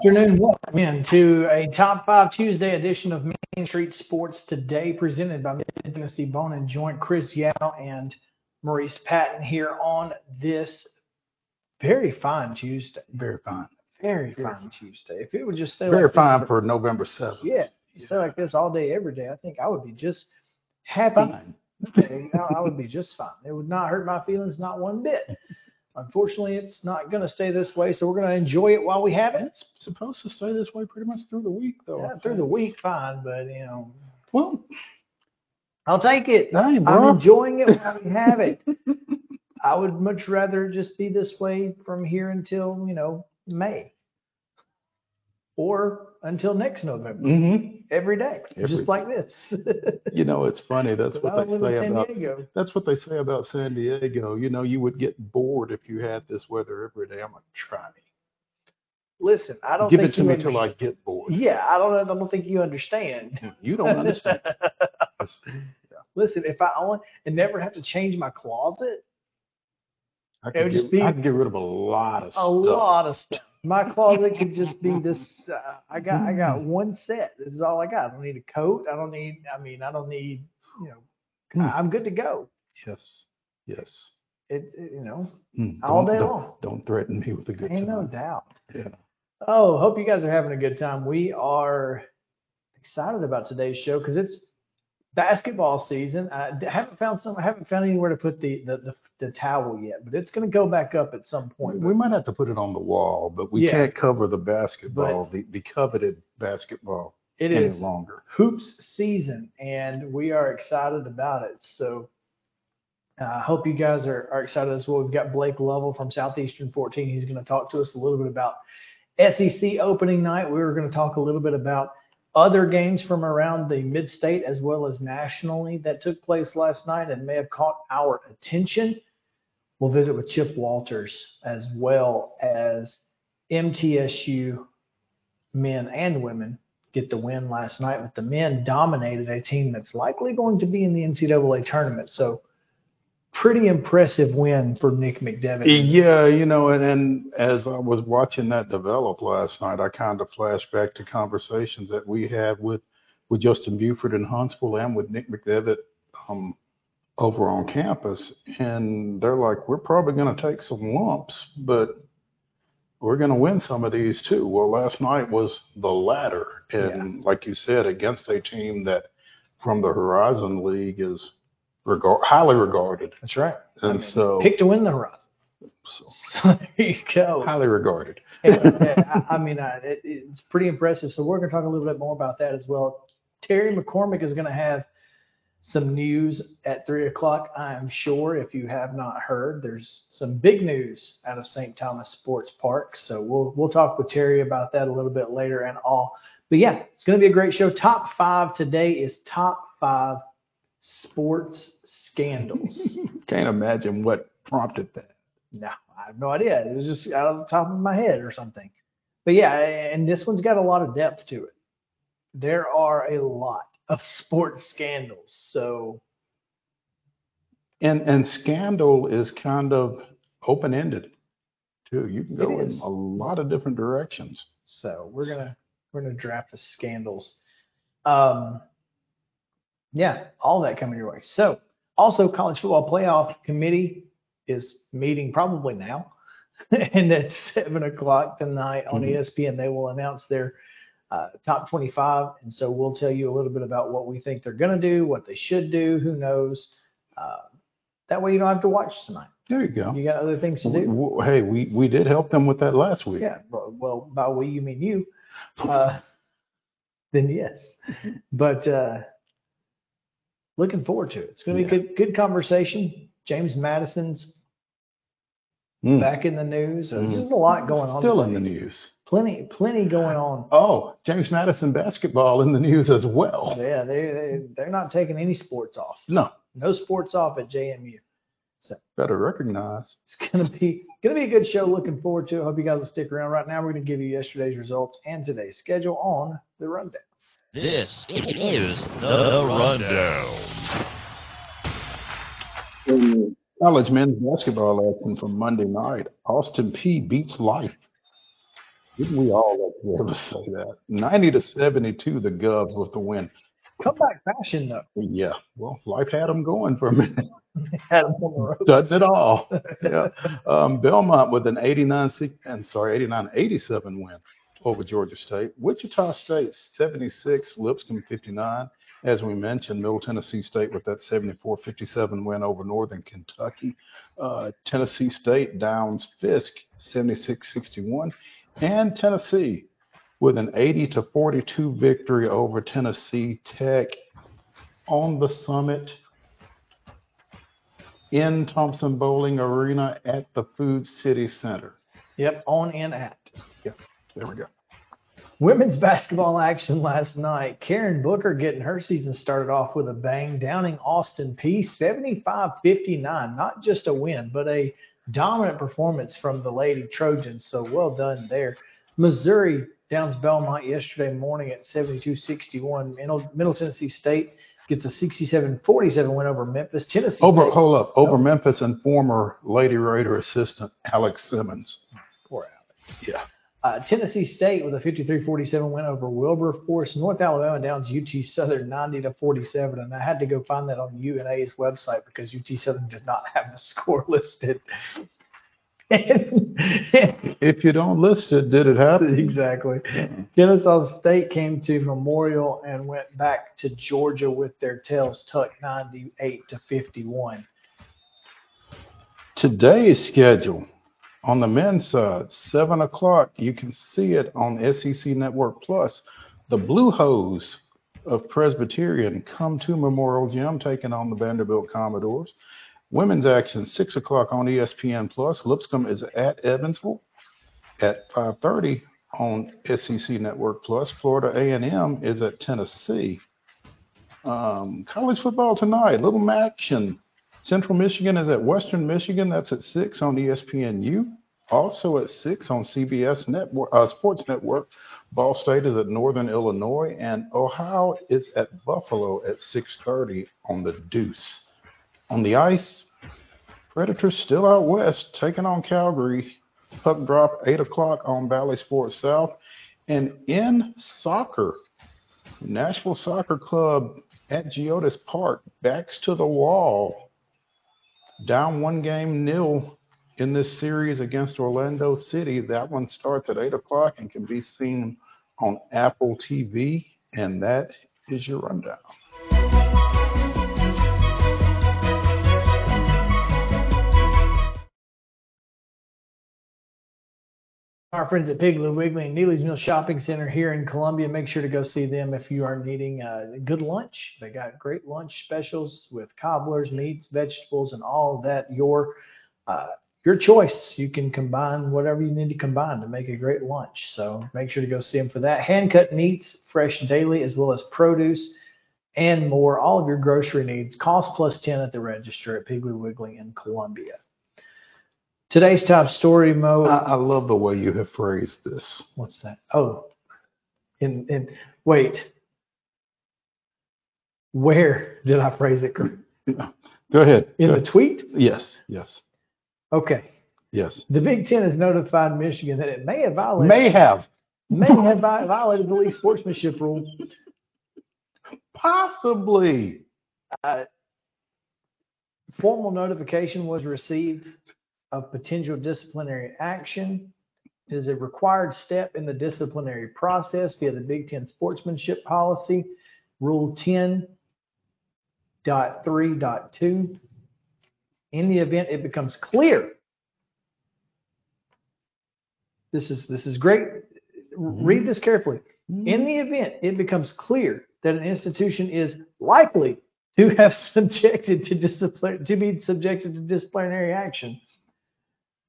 Good afternoon. Welcome into a Top 5 Tuesday edition of Main Street Sports Today, presented by Mid Tennessee Bone and Joint. Chris Yao and Maurice Patton here on this very fine Tuesday. Very fine. Very fine Tuesday. If it would just stay Very like fine this, for November 7th. yeah, stay like this all day, every day, I think I would be just happy. Fine. I would be just fine. It would not hurt my feelings, not one bit. Unfortunately, it's not going to stay this way, so we're going to enjoy it while we have it. It's supposed to stay this way pretty much through the week, though. Yeah, through the week, fine, but you know, Well, I'll take it. dang, I'm enjoying it while we have it. I would much rather just be this way from here until you know May, or until next November, hmm every day, Every just like this. You know, it's funny. That's what they say about. That's what they say about San Diego. You know, you would get bored if you had this weather every day. I'm like, try me. Listen, I don't Give think it to you me till I get bored. Yeah, I don't. I don't think you understand. You don't understand. Listen, if I only and never have to change my closet, I It could would get, just be I could get rid of a lot of a stuff. A lot of stuff. My closet could just be this. Uh, I got I got one set. This is all I got. I don't need a coat. I don't need. I mean, I don't need. You know, Hmm. I'm good to go. Yes. Yes. It, it you know, Hmm, All don't- day don't- long. Don't threaten me with a good ain't no doubt. Yeah. Oh, hope you guys are having a good time. We are excited about today's show because it's basketball season. I haven't found some. I haven't found anywhere to put the the, the, the towel yet, but it's going to go back up at some point. We might have to put it on the wall, but we Yeah. can't cover the basketball, the, the coveted basketball, It any is longer. hoops season, and we are excited about it. So uh, I hope you guys are, are excited as well. We've got Blake Lovell from Southeastern 14. He's going to talk to us a little bit about SEC opening night. We were going to talk a little bit about other games from around the mid state as well as nationally that took place last night and may have caught our attention. We'll visit with Chip Walters as well as MTSU men and women get the win last night, but the men dominated a team that's likely going to be in the NCAA tournament. So, pretty impressive win for Nick McDevitt. Yeah, you know, and, and as I was watching that develop last night, I kind of flashed back to conversations that we had with with Justin Buford in Huntsville and with Nick McDevitt um, over on campus, and they're like, we're probably going to take some lumps, but we're going to win some of these too. Well, last night was the latter, and like you said, against a team that from the Horizon League is regard highly regarded, That's right. and I mean, so, Pick to win the Horizon. so So there you go. highly regarded. Uh, I, I mean, I, it, it's pretty impressive. So we're going to talk a little bit more about that as well. Terry McCormick is going to have some news at three o'clock. I'm sure if you have not heard, there's some big news out of St. Thomas Sports Park. So we'll we'll talk with Terry about that a little bit later and all. But yeah, it's going to be a great show. Top five today is top five sports scandals. Can't imagine what prompted that. No, I have no idea. It was just out of the top of my head or something. But yeah, and this one's got a lot of depth to it. There are a lot of sports scandals. So And and scandal is kind of open ended too. You can go in a lot of different directions. so we're gonna we're gonna draft the scandals. Um yeah, all that coming your way. So also college football playoff committee is meeting probably now. and at seven o'clock tonight on Mhm. ESPN, they will announce their uh, top 25. And so we'll tell you a little bit about what we think they're going to do, what they should do, who knows. Uh, that way you don't have to watch tonight. There you go. You got other things to do. Hey, we we did help them with that last week. Yeah. Well, well, by we, you mean you. Uh, then yes. But uh, looking forward to it. It's going to be Yeah. good, good conversation. James Madison's Mm. back in the news. There's Mm. just a lot going on. Still in the news. Plenty, plenty going on. Oh, James Madison basketball in the news as well. Yeah, they, they they're not taking any sports off. No, No sports off at JMU. better recognize. It's gonna be gonna be a good show. Looking forward to it. Hope you guys will stick around. Right now, we're gonna give you yesterday's results and today's schedule on the rundown. This is the rundown. In college men's basketball action from Monday night, Austin Peay beats Life Didn't we all be say that? 90 to 72, the Govs with the win. Comeback fashion though. Yeah, well, life had them going for a minute. Had 'em on the. Does it all. yeah. Um, Belmont with an 89 and sorry, 89 87 win over Georgia State. Wichita State 76, Lipscomb 59. As we mentioned, Middle Tennessee State with that 74 57 win over Northern Kentucky. Uh, Tennessee State downs Fisk 76 61. And Tennessee with an 80 to 42 victory over Tennessee Tech on the Summitt in Thompson-Boling Arena at the Food City Center. Yep, on and at. There we go. Women's basketball action last night. Karen Booker getting her season started off with a bang, downing Austin Peay 75 59. Not just a win, but a dominant performance from the Lady Trojans. So well done there. Missouri downs Belmont yesterday morning at 72 61. Middle, Middle Tennessee State gets a 67 47 win over Memphis. Tennessee Over, State. hold up. Over Oh. Memphis and former Lady Raider assistant Alex Simmons. Poor Alex. Yeah. Uh, Tennessee State with a 53-47 win over Wilberforce. North Alabama downs UT Southern 90 to 47, and I had to go find that on UNA's website because UT Southern did not have the score listed. If you don't list it, did it happen? exactly. Kennesaw State came to Memorial and went back to Georgia with their tails tucked 98 to 51. Today's schedule on the men's side, 7 o'clock. You can see it on SEC Network Plus. The Blue Hose of Presbyterian come to Memorial Gym, taking on the Vanderbilt Commodores. Women's action, 6 o'clock on ESPN Plus. Lipscomb is at Evansville at 5.30 on SEC Network Plus. Florida A&M is at Tennessee. Um, college football tonight, little action. Central Michigan is at Western Michigan. That's at 6 on ESPNU. Also at 6 on CBS Network, uh, Sports Network. Ball State is at Northern Illinois. And Ohio is at Buffalo at 6.30 on the Deuce. On the ice, Predators still out west, taking on Calgary. Puck drop 8 o'clock on Bally Sports South. And in soccer, Nashville Soccer Club at Geodis Park backs to the wall down one game nil in this series against Orlando City. That one starts at 8 o'clock and can be seen on Apple TV. And that is your rundown. Our friends at Piggly Wiggly and Neely's Mill Shopping Center here in Columbia. Make sure to go see them if you are needing a good lunch. They got great lunch specials with cobblers, meats, vegetables, and all that. Your uh, your choice. You can combine whatever you need to combine to make a great lunch. So make sure to go see them for that. Hand cut meats, fresh daily, as well as produce and more. All of your grocery needs. Cost plus 10 at the register at Piggly Wiggly in Columbia. Today's top story, Mo. I, I love the way you have phrased this. What's that? Oh, in in wait. Where did I phrase it? Go ahead. In Go the ahead. tweet? Yes, yes, Okay. yes. The Big Ten has notified Michigan that it may have violated May have. may have violated the league sportsmanship rule. Possibly. Uh, formal notification was received of potential disciplinary action. It is a required step in the disciplinary process via the Big Ten sportsmanship policy, Rule 10.3.2. In the event it becomes clear, this is this is great. Mm-hmm. Read this carefully. Mm-hmm. In the event it becomes clear that an institution is likely to have subjected to discipline to be subjected to disciplinary action,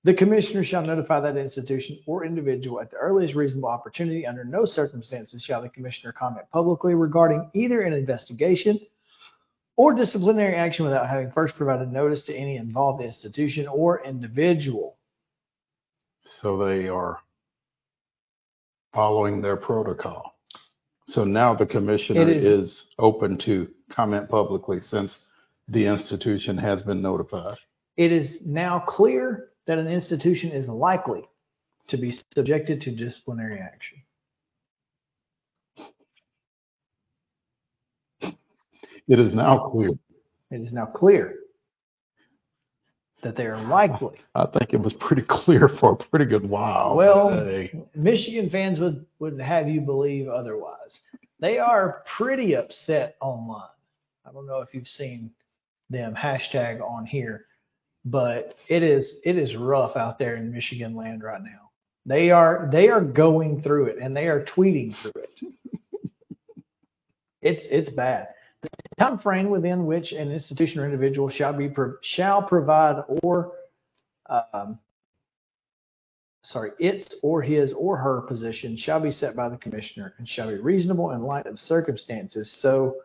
the commissioner shall notify that institution or individual at the earliest reasonable opportunity. Under no circumstances shall the commissioner comment publicly regarding either an investigation or disciplinary action without having first provided notice to any involved institution or individual. So they are following their protocol. So now the commissioner It is- is open to comment publicly since the institution has been notified. It is now clear that an institution is likely to be subjected to disciplinary action. It is now clear. It is now clear that they are likely. I think it was pretty clear for a pretty good while. Well, today. Michigan fans would, would have you believe otherwise. They are pretty upset online. I don't know if you've seen them hashtag on here, but it is it is rough out there in Michigan land right now. They are they are going through it and they are tweeting through it. it's it's bad. The time frame within which an institution or individual shall be shall provide or um, sorry, its or his or her position shall be set by the commissioner and shall be reasonable in light of circumstances. So,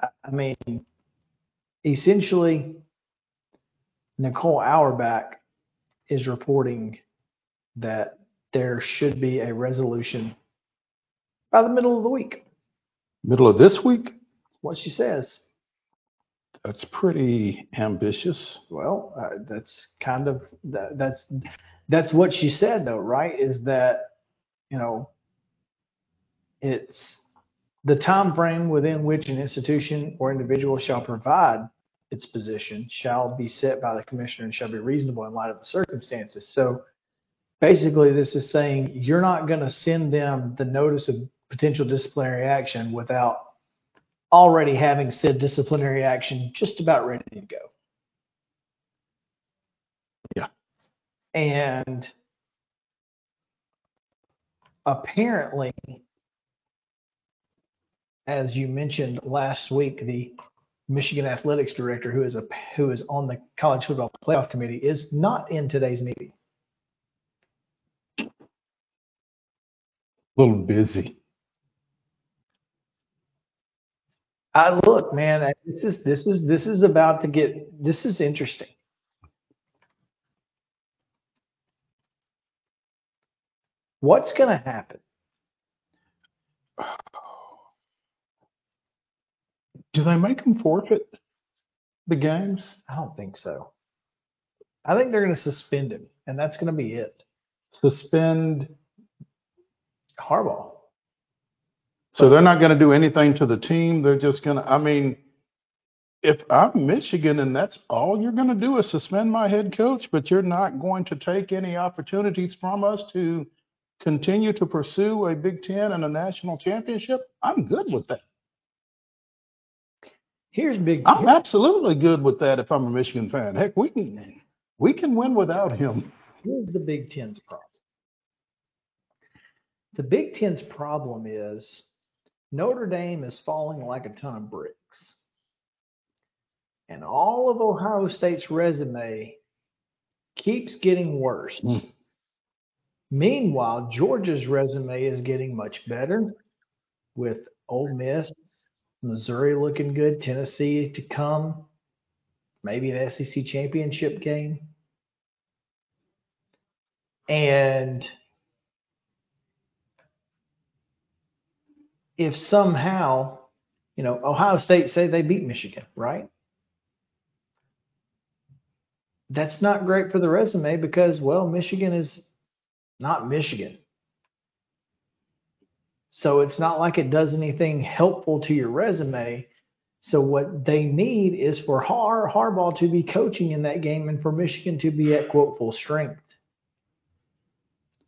I mean, essentially, Nicole Auerbach is reporting that there should be a resolution by the middle of the week. Middle of this week? What she says. That's pretty ambitious. Well, uh, that's kind of that, that's that's what she said though, right? Is that you know it's the time frame within which an institution or individual shall provide its position shall be set by the commissioner and shall be reasonable in light of the circumstances. So basically this is saying you're not going to send them the notice of potential disciplinary action without already having said disciplinary action just about ready to go. Yeah. And apparently, as you mentioned last week, the Michigan athletics director, who is a who is on the college football playoff committee, is not in today's meeting. A little busy. I look, man, this is this is this is about to get this is interesting. What's going to happen? Do they make them forfeit the games? I don't think so. I think they're going to suspend him, and that's going to be it. Suspend. Harbaugh. So they're not going to do anything to the team. They're just going to, I mean, if I'm Michigan and that's all you're going to do is suspend my head coach, but you're not going to take any opportunities from us to continue to pursue a Big Ten and a national championship, I'm good with that. Here's big. I'm absolutely good with that if I'm a Michigan fan. Heck, we can we can win without him. Here's the Big Ten's problem. The Big Ten's problem is Notre Dame is falling like a ton of bricks. And all of Ohio State's resume keeps getting worse. Mm. Meanwhile, Georgia's resume is getting much better with Ole Miss, Missouri looking good, Tennessee to come, maybe an SEC championship game. And if somehow, you know, Ohio State say they beat Michigan, right? That's not great for the resume because, well, Michigan is not Michigan. So it's not like it does anything helpful to your resume. So what they need is for Har- Harbaugh to be coaching in that game and for Michigan to be at quote full strength.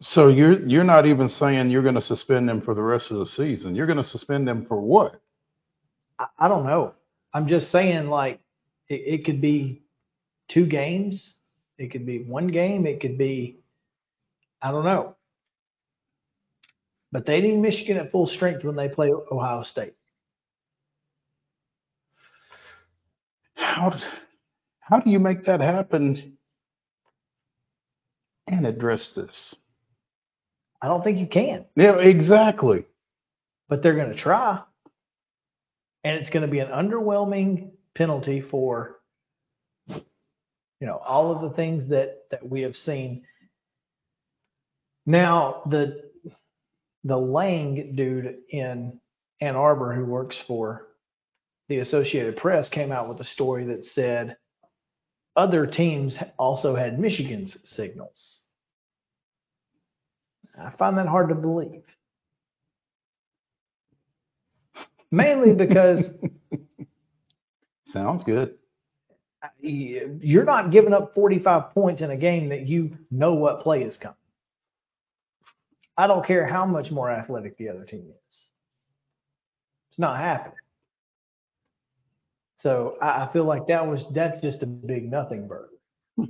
So you're you're not even saying you're going to suspend them for the rest of the season. You're going to suspend them for what? I, I don't know. I'm just saying like it, it could be two games, it could be one game, it could be I don't know. But they need Michigan at full strength when they play Ohio State. How how do you make that happen and address this? I don't think you can, Yeah, exactly. but they're going to try. And it's going to be an underwhelming penalty for you know all of the things that that we have seen. Now, the the Lang dude in Ann Arbor who works for the Associated Press came out with a story that said other teams also had Michigan's signals. I find that hard to believe. Mainly because Sounds good. you're not giving up 45 points in a game that you know what play is coming. I don't care how much more athletic the other team is. It's not happening. So I, I feel like that was that's just a big nothing burger.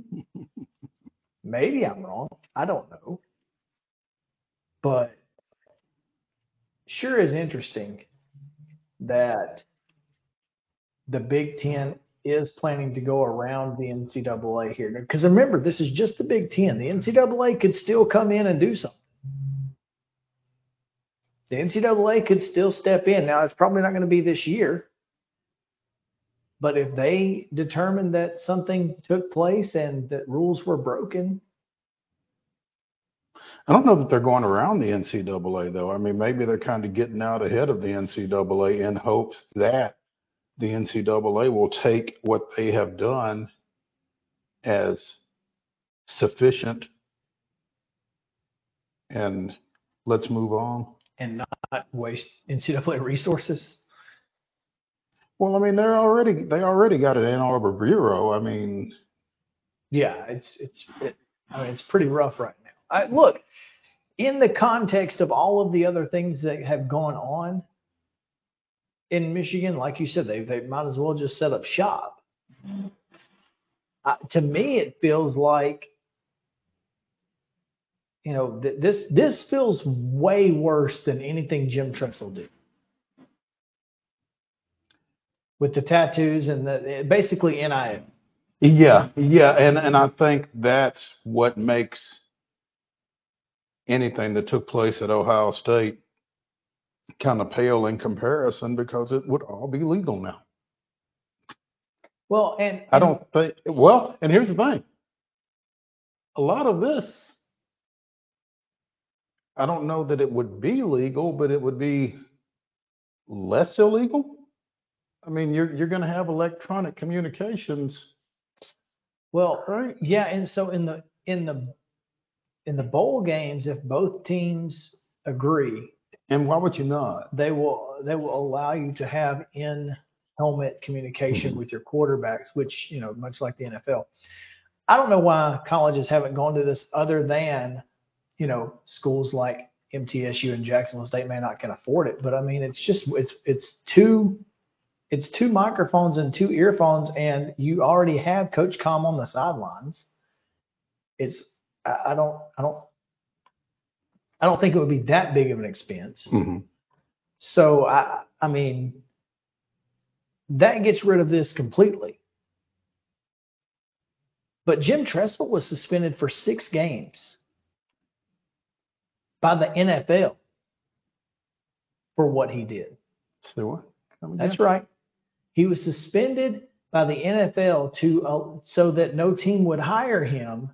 Maybe I'm wrong. I don't know. But sure is interesting that the Big Ten is planning to go around the NCAA here. Because remember, this is just the Big Ten. The NCAA could still come in and do something. The NCAA could still step in. Now, it's probably not going to be this year. But if they determine that something took place and that rules were broken, I don't know that they're going around the NCAA though. I mean, maybe they're kind of getting out ahead of the NCAA in hopes that the NCAA will take what they have done as sufficient and let's move on. And not waste NCAA resources. Well, I mean, they're already they already got an Ann Arbor bureau. I mean, Yeah, it's it's it, I mean it's pretty rough right now. I, look, in the context of all of the other things that have gone on in Michigan, like you said, they they might as well just set up shop. Uh, to me, it feels like you know th- this this feels way worse than anything Jim Tressel did with the tattoos and the basically NIL. yeah, yeah, and and I think that's what makes anything that took place at Ohio State kind of pale in comparison because it would all be legal now. Well, and I don't think, well, and here's the thing. A lot of this, I don't know that it would be legal, but it would be less illegal. I mean, you're, you're going to have electronic communications, Well, right? yeah, and so in the in the in the bowl games, if both teams agree, And why would you not? they will they will allow you to have in helmet communication Mhm. with your quarterbacks, which you know, much like the NFL. I don't know why colleges haven't gone to this other than, you know, schools like MTSU and Jacksonville State may not can afford it, but I mean, it's just it's it's two it's two microphones and two earphones, and you already have CoachComm on the sidelines. It's I, I don't I don't I don't think it would be that big of an expense. hmm So I I mean that gets rid of this completely. But Jim Tressel was suspended for six games by the NFL for what he did. So what? That's right. He was suspended by the NFL to uh, so that no team would hire him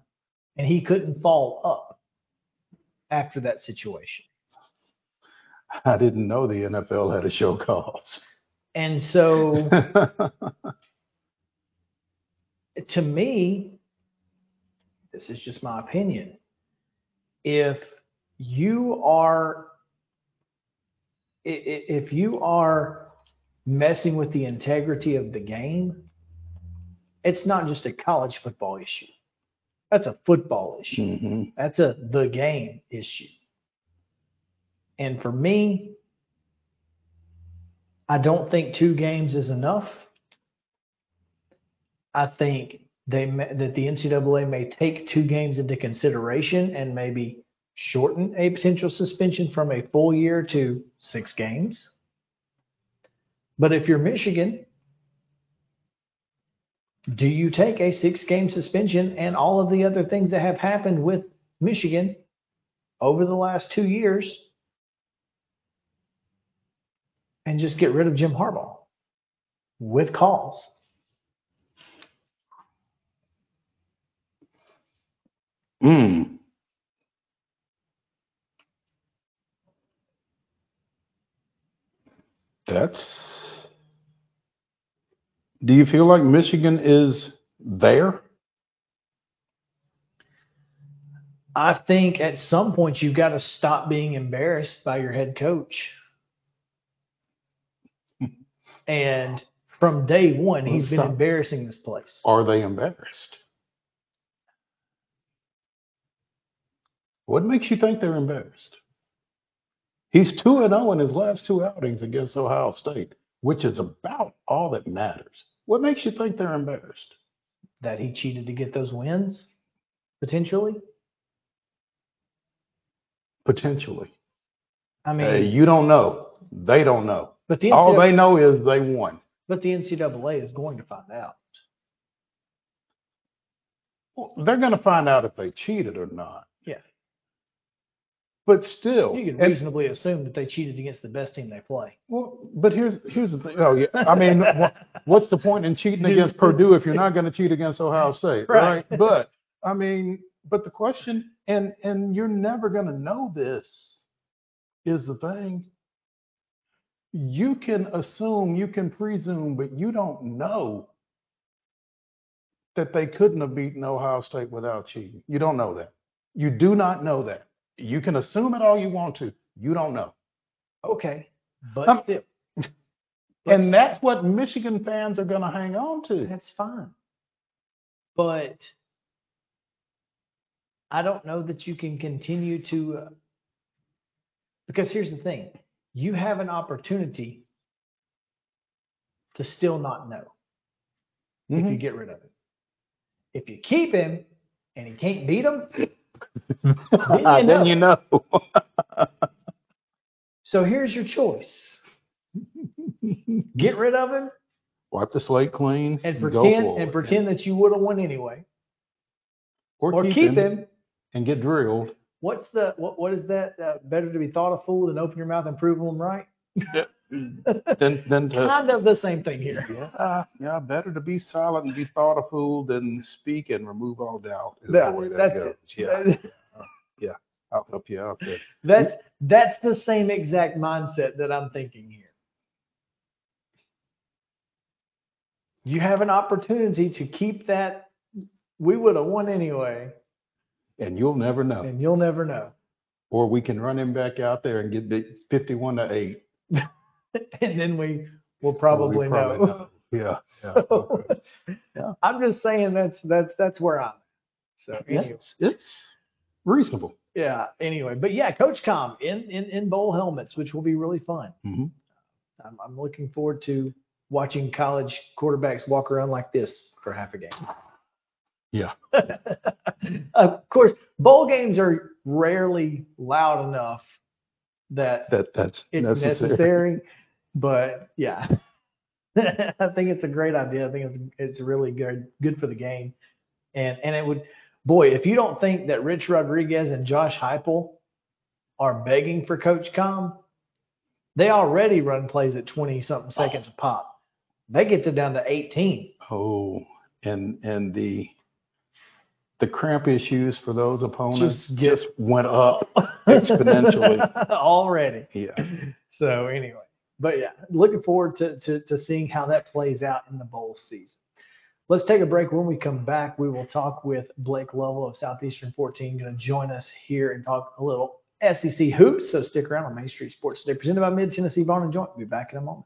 and he couldn't fall up after that situation. I didn't know the NFL had a show cause. And so to me, this is just my opinion. If you are, if you are messing with the integrity of the game, it's not just a college football issue. That's a football issue. hmm That's a the game issue. And for me, I don't think two games is enough. I think they may, that the NCAA may take two games into consideration and maybe shorten a potential suspension from a full year to six games. But if you're Michigan, do you take a six game suspension and all of the other things that have happened with Michigan over the last two years and just get rid of Jim Harbaugh with calls? Mm. That's. Do you feel like Michigan is there? I think at some point you've got to stop being embarrassed by your head coach. and from day one, he's been stop. embarrassing this place. Are they embarrassed? What makes you think they're embarrassed? He's 2 and 0 in his last two outings against Ohio State, which is about all that matters. What makes you think they're embarrassed? That he cheated to get those wins, potentially. Potentially. I mean, Hey, you don't know. They don't know. but the All they know is they won. but the NCAA is going to find out. Well, they're going to find out if they cheated or not. But still, You can and- reasonably assume that they cheated against the best team they play. well, but here's here's the thing. Oh yeah, I mean, what's the point in cheating against Purdue if you're not going to cheat against Ohio State, Right. right? But I mean, but the question, and and you're never going to know this, is the thing. You can assume, you can presume, but you don't know that they couldn't have beaten Ohio State without cheating. You don't know that. You do not know that. You can assume it all you want to. You don't know. Okay, but Um, still, And that's what Michigan fans are going to hang on to. That's fine. But I don't know that you can continue to, uh, because here's the thing you have an opportunity to still not know if you Mhm. get rid of him. If you keep him and he can't beat him, you know. then you know. so here's your choice get rid of him Wipe the slate clean and pretend and pretend that you would have won anyway, or, or keep him and get drilled. What's the what? What is that? Uh, better to be thought a fool than open your mouth and prove them right. Mm. Then, then to, kind of the same thing here. yeah, yeah, better to be silent and be thought a fool than speak and remove all doubt. Is Yeah, the way that goes. it. Uh, yeah, I'll help you out there. That's that's the same exact mindset that I'm thinking here. You have an opportunity to keep that. We would have won anyway, And you'll never know. and you'll never know. Or we can run him back out there and get the 51 to 8. and then we will We probably, know. Yeah. yeah. So, Yeah. I'm just saying that's that's that's where I'm. So anyway. It's, it's reasonable. Yeah. Anyway, but yeah, CoachComm in in in bowl helmets, which will be really fun. hmm I'm, I'm looking forward to watching college quarterbacks walk around like this for half a game. Yeah. of course, bowl games are rarely loud enough that That that's it's necessary. necessary. But yeah, I think it's a great idea. I think it's it's really good good for the game, and and it would, boy, if you don't think that Rich Rodriguez and Josh Heupel are begging for CoachComm, they already run plays at twenty something seconds a pop. They get to down to eighteen. Oh, and and the the cramp issues for those opponents Just just went up exponentially. already. Yeah. So anyway, but yeah, looking forward to, to, to seeing how that plays out in the bowl season. Let's take a break. When we come back, we will talk with Blake Lovell of Southeastern 14, going to join us here and talk a little SEC hoops. So stick around on Main Street Sports today, presented by Mid Tennessee Bone and Joint. We'll be back in a moment.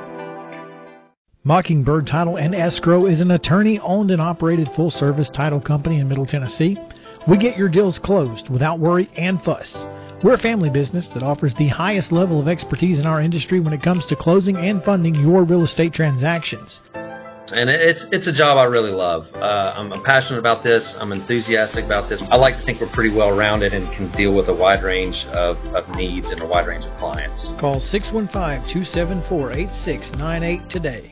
Mockingbird Title and Escrow is an attorney owned and operated full service title company in Middle Tennessee. We get your deals closed without worry and fuss. We're a family business that offers the highest level of expertise in our industry when it comes to closing and funding your real estate transactions. And it's it's a job I really love. Uh, I'm passionate about this. I'm enthusiastic about this. I like to think we're pretty well rounded and can deal with a wide range of, of needs and a wide range of clients. Call 615 274 8698 today.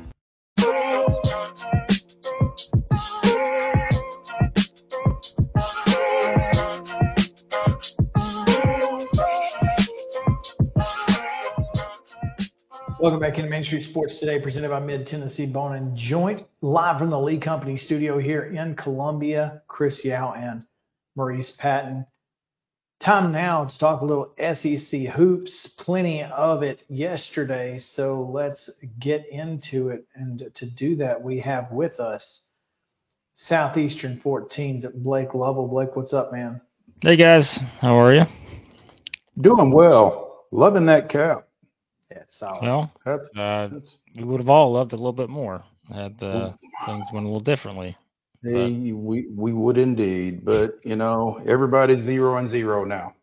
Welcome back into Main Street Sports today, presented by Mid Tennessee Bone and Joint, live from the Lee Company studio here in Columbia. Chris Yao and Maurice Patton. Time now to talk a little SEC hoops. Plenty of it yesterday, so let's get into it. And to do that, we have with us Southeastern 14s at Blake Lovell. Blake, what's up, man? Hey guys, how are you? Doing well. Loving that cap. Yeah, it's solid. Well, That's, uh, that's we would have all loved a little bit more had uh, things went a little differently. Hey, we we would indeed, but you know everybody's zero and zero now,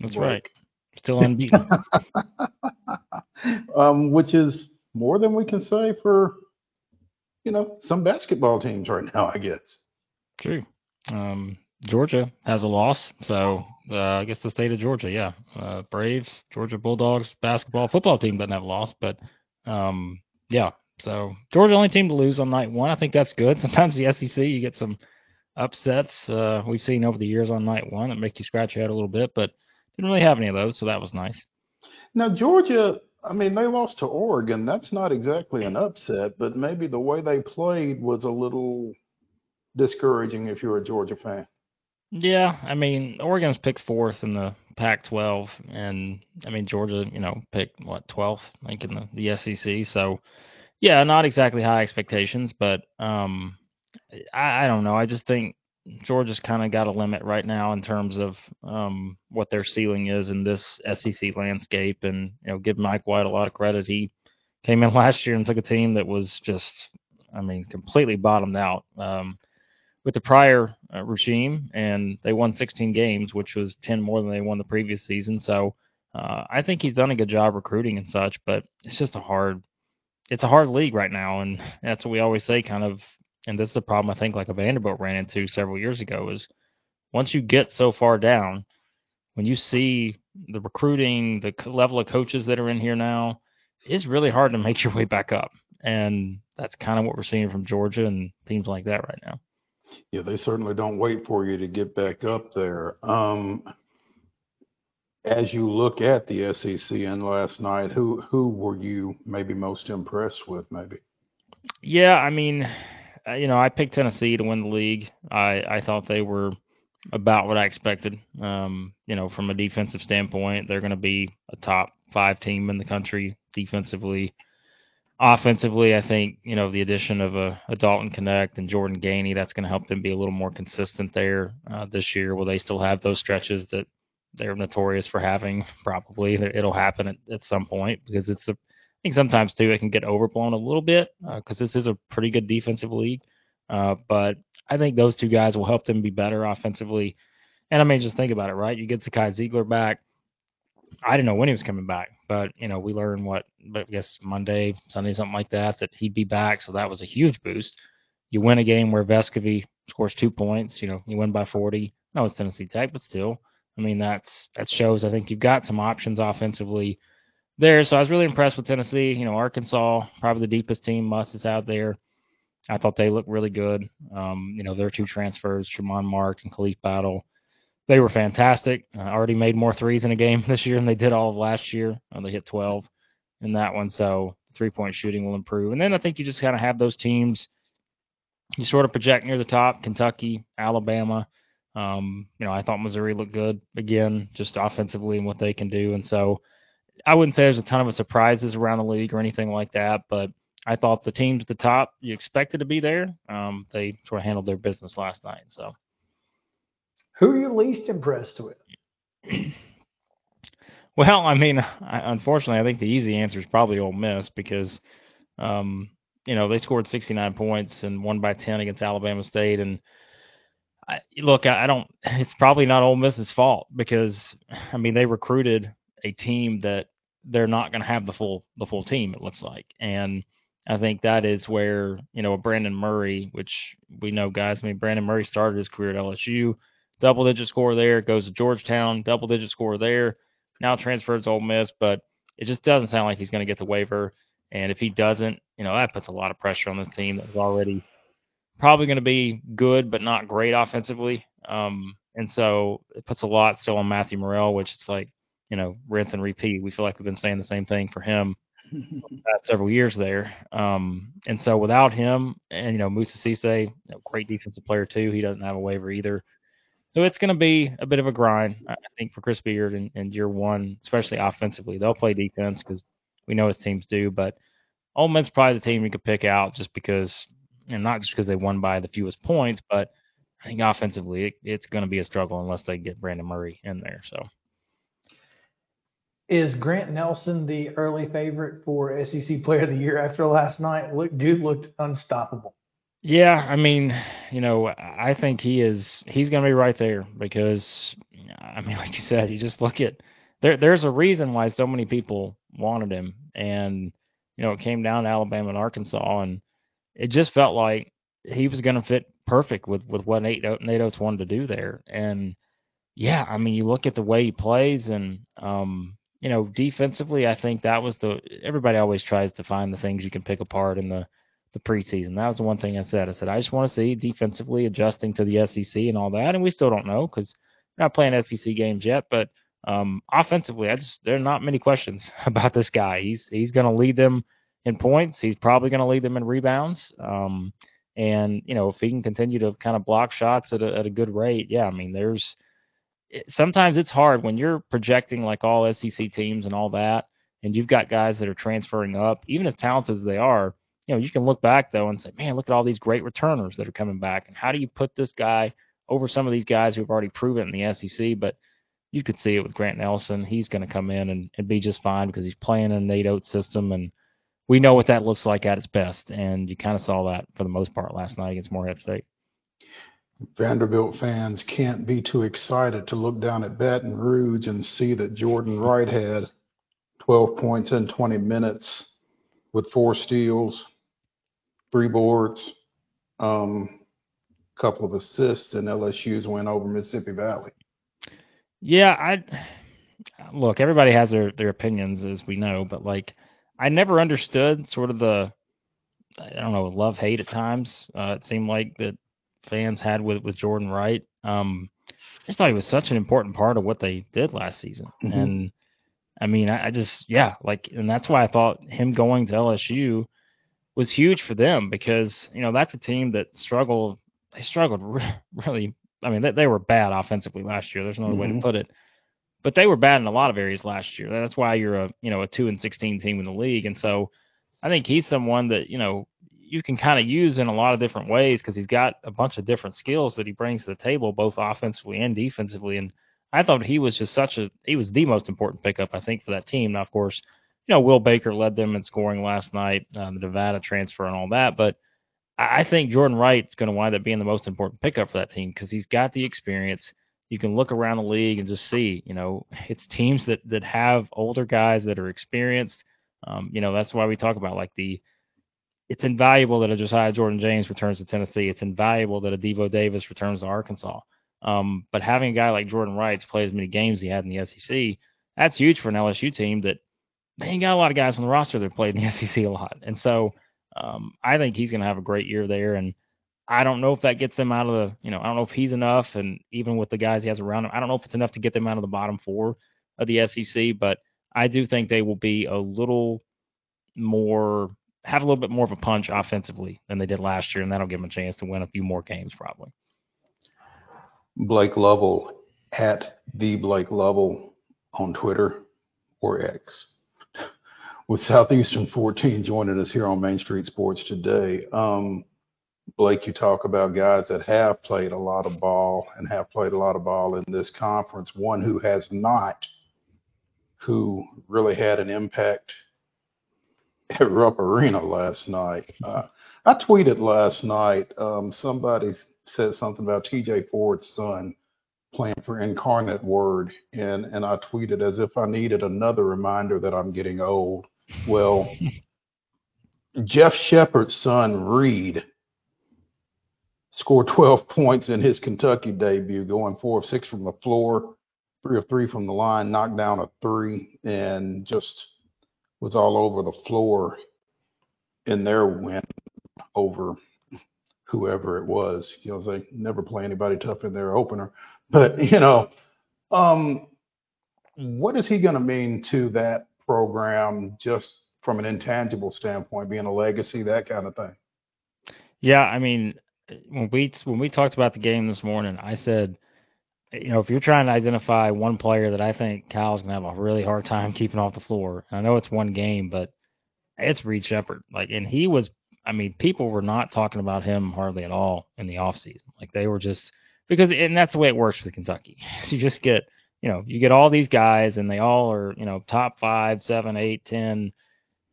That's Right. right. Still unbeaten. um, which is more than we can say for you know some basketball teams right now, I guess. True. Um, Georgia has a loss, so uh, I guess the state of Georgia, yeah. Uh, Braves, Georgia Bulldogs basketball football team doesn't have a loss, but um, yeah. So Georgia only team to lose on night one. I think that's good. Sometimes the SEC you get some upsets uh, we've seen over the years on night one that make you scratch your head a little bit, but didn't really have any of those, so that was nice. Now Georgia, I mean they lost to Oregon. That's not exactly an upset, but maybe the way they played was a little discouraging if you're a Georgia fan. Yeah, I mean Oregon's picked fourth in the Pac-12, and I mean Georgia, you know, picked what 12th, I think in the, the SEC. So, yeah, not exactly high expectations, but um, I, I don't know. I just think Georgia's kind of got a limit right now in terms of um what their ceiling is in this SEC landscape, and you know, give Mike White a lot of credit. He came in last year and took a team that was just, I mean, completely bottomed out. Um, with the prior uh, regime, and they won 16 games, which was 10 more than they won the previous season. So uh, I think he's done a good job recruiting and such, but it's just a hard, it's a hard league right now, and that's what we always say. Kind of, and this is a problem I think like a Vanderbilt ran into several years ago is once you get so far down, when you see the recruiting, the level of coaches that are in here now, it's really hard to make your way back up, and that's kind of what we're seeing from Georgia and teams like that right now. Yeah, they certainly don't wait for you to get back up there. Um, as you look at the SEC and last night, who who were you maybe most impressed with? Maybe. Yeah, I mean, uh, you know, I picked Tennessee to win the league. I I thought they were about what I expected. Um, you know, from a defensive standpoint, they're going to be a top five team in the country defensively. Offensively, I think you know the addition of a, a Dalton Knecht and Jordan Gainey that's going to help them be a little more consistent there uh, this year. Will they still have those stretches that they're notorious for having. Probably it'll happen at, at some point because it's a. I think sometimes too it can get overblown a little bit because uh, this is a pretty good defensive league. Uh, but I think those two guys will help them be better offensively. And I mean, just think about it, right? You get Zakai Zeigler back. I didn't know when he was coming back, but you know, we learned what, I guess Monday, Sunday, something like that, that he'd be back. So that was a huge boost. You win a game where Vescovi scores two points. You know, you win by 40. No, it's Tennessee Tech, but still, I mean, that's that shows. I think you've got some options offensively there. So I was really impressed with Tennessee. You know, Arkansas, probably the deepest team. Muss is out there. I thought they looked really good. Um, you know, their two transfers, Tramon Mark and Khalif Battle they were fantastic. Uh, already made more threes in a game this year than they did all of last year. Uh, they hit 12 in that one, so three point shooting will improve. And then I think you just kind of have those teams you sort of project near the top Kentucky, Alabama. Um, you know, I thought Missouri looked good again, just offensively and what they can do. And so I wouldn't say there's a ton of surprises around the league or anything like that, but I thought the teams at the top you expected to be there. Um, they sort of handled their business last night. So who are you least impressed with? well, I mean, I, unfortunately, I think the easy answer is probably Ole Miss because, um, you know, they scored 69 points and won by 10 against Alabama State. And I, look, I, I don't. It's probably not Ole Miss's fault because, I mean, they recruited a team that they're not going to have the full the full team. It looks like, and I think that is where you know Brandon Murray, which we know guys. I mean, Brandon Murray started his career at LSU double digit score there. Goes to Georgetown, double digit score there. Now transfers to Ole Miss, but it just doesn't sound like he's going to get the waiver. And if he doesn't, you know, that puts a lot of pressure on this team that's already probably going to be good, but not great offensively. Um, and so it puts a lot still on Matthew Murrell, which is like, you know, rinse and repeat. We feel like we've been saying the same thing for him several years there. Um, and so without him, and you know, Moussa Cisse, you know, great defensive player too. He doesn't have a waiver either. So it's going to be a bit of a grind, I think, for Chris Beard and, in year one, especially offensively. They'll play defense because we know his teams do, but Ole Miss probably the team you could pick out just because, and not just because they won by the fewest points, but I think offensively it, it's going to be a struggle unless they get Brandon Murray in there. So. Is Grant Nelson the early favorite for SEC Player of the Year after last night? Look, dude looked unstoppable. Yeah, I mean, you know, I think he is he's going to be right there because I mean, like you said, you just look at there there's a reason why so many people wanted him and you know, it came down to Alabama and Arkansas and it just felt like he was going to fit perfect with with what Nate Nate Oats wanted to do there. And yeah, I mean, you look at the way he plays and um you know, defensively, I think that was the everybody always tries to find the things you can pick apart in the the preseason. That was the one thing I said. I said I just want to see defensively adjusting to the SEC and all that, and we still don't know because we're not playing SEC games yet. But um, offensively, I just there are not many questions about this guy. He's he's going to lead them in points. He's probably going to lead them in rebounds. Um, and you know if he can continue to kind of block shots at a, at a good rate, yeah, I mean there's sometimes it's hard when you're projecting like all SEC teams and all that, and you've got guys that are transferring up, even as talented as they are you know, you can look back though and say, man, look at all these great returners that are coming back, and how do you put this guy over some of these guys who've already proven in the SEC? But you could see it with Grant Nelson. He's going to come in and, and be just fine because he's playing in a Nate Oats system, and we know what that looks like at its best. And you kind of saw that for the most part last night against Morehead State. Vanderbilt fans can't be too excited to look down at Baton Rouge and see that Jordan Wright had 12 points in 20 minutes with four steals, three boards, um, couple of assists, and LSU's win over Mississippi Valley. Yeah, I look. Everybody has their their opinions, as we know, but like, I never understood sort of the, I don't know, love hate at times. Uh, it seemed like that fans had with with Jordan Wright. Um, I just thought he was such an important part of what they did last season, mm-hmm. and I mean, I, I just yeah, like, and that's why I thought him going to LSU was huge for them because you know that's a team that struggled. They struggled really. I mean, they, they were bad offensively last year. There's no mm-hmm. way to mm-hmm. put it. But they were bad in a lot of areas last year. That's why you're a you know a two and sixteen team in the league. And so I think he's someone that you know you can kind of use in a lot of different ways because he's got a bunch of different skills that he brings to the table, both offensively and defensively. And I thought he was just such a he was the most important pickup I think for that team. Now, of course, you know Will Baker led them in scoring last night, uh, the Nevada transfer and all that, but I think Jordan Wright's going to wind up being the most important pickup for that team because he's got the experience. You can look around the league and just see, you know, it's teams that that have older guys that are experienced. Um, you know, that's why we talk about like the. It's invaluable that a Josiah Jordan James returns to Tennessee. It's invaluable that a Devo Davis returns to Arkansas. Um, but having a guy like Jordan Wright to play as many games he had in the SEC, that's huge for an LSU team that they ain't got a lot of guys on the roster that played in the SEC a lot. And so um, I think he's going to have a great year there. And I don't know if that gets them out of the, you know, I don't know if he's enough. And even with the guys he has around him, I don't know if it's enough to get them out of the bottom four of the SEC. But I do think they will be a little more, have a little bit more of a punch offensively than they did last year. And that'll give them a chance to win a few more games probably. Blake Lovell at the Blake Lovell on Twitter or X with Southeastern 14 joining us here on Main Street Sports today. Um, Blake, you talk about guys that have played a lot of ball and have played a lot of ball in this conference. One who has not, who really had an impact at Rupp Arena last night. Uh, I tweeted last night, um, somebody said something about TJ Ford's son playing for Incarnate Word, and, and I tweeted as if I needed another reminder that I'm getting old. Well, Jeff Sheppard's son, Reed, scored 12 points in his Kentucky debut, going four of six from the floor, three of three from the line, knocked down a three, and just was all over the floor in their win over whoever it was. You know, they never play anybody tough in their opener. But, you know, um, what is he going to mean to that program just from an intangible standpoint, being a legacy, that kind of thing? Yeah, I mean, when we when we talked about the game this morning, I said, you know, if you're trying to identify one player that I think Kyle's gonna have a really hard time keeping off the floor, I know it's one game, but it's Reed Sheppard. Like, and he was, I mean, people were not talking about him hardly at all in the offseason. Like they were just because, and that's the way it works with Kentucky. So you just get, you know, you get all these guys, and they all are, you know, top five, seven, eight, ten,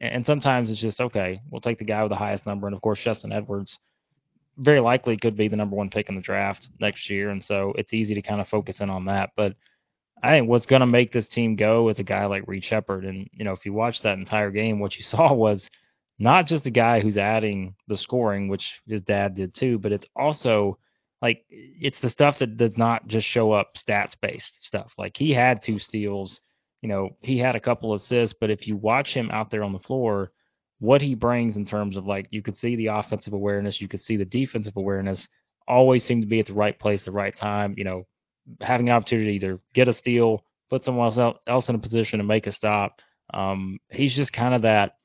and sometimes it's just okay. We'll take the guy with the highest number, and of course, Justin Edwards very likely could be the number one pick in the draft next year, and so it's easy to kind of focus in on that. But I think what's going to make this team go is a guy like Reed Sheppard. and you know if you watch that entire game, what you saw was not just a guy who's adding the scoring, which his dad did too, but it's also like it's the stuff that does not just show up stats based stuff. Like he had two steals, you know, he had a couple assists, but if you watch him out there on the floor what he brings in terms of like you could see the offensive awareness, you could see the defensive awareness, always seem to be at the right place, the right time. You know, having an opportunity to either get a steal, put someone else else in a position to make a stop. Um, he's just kind of that.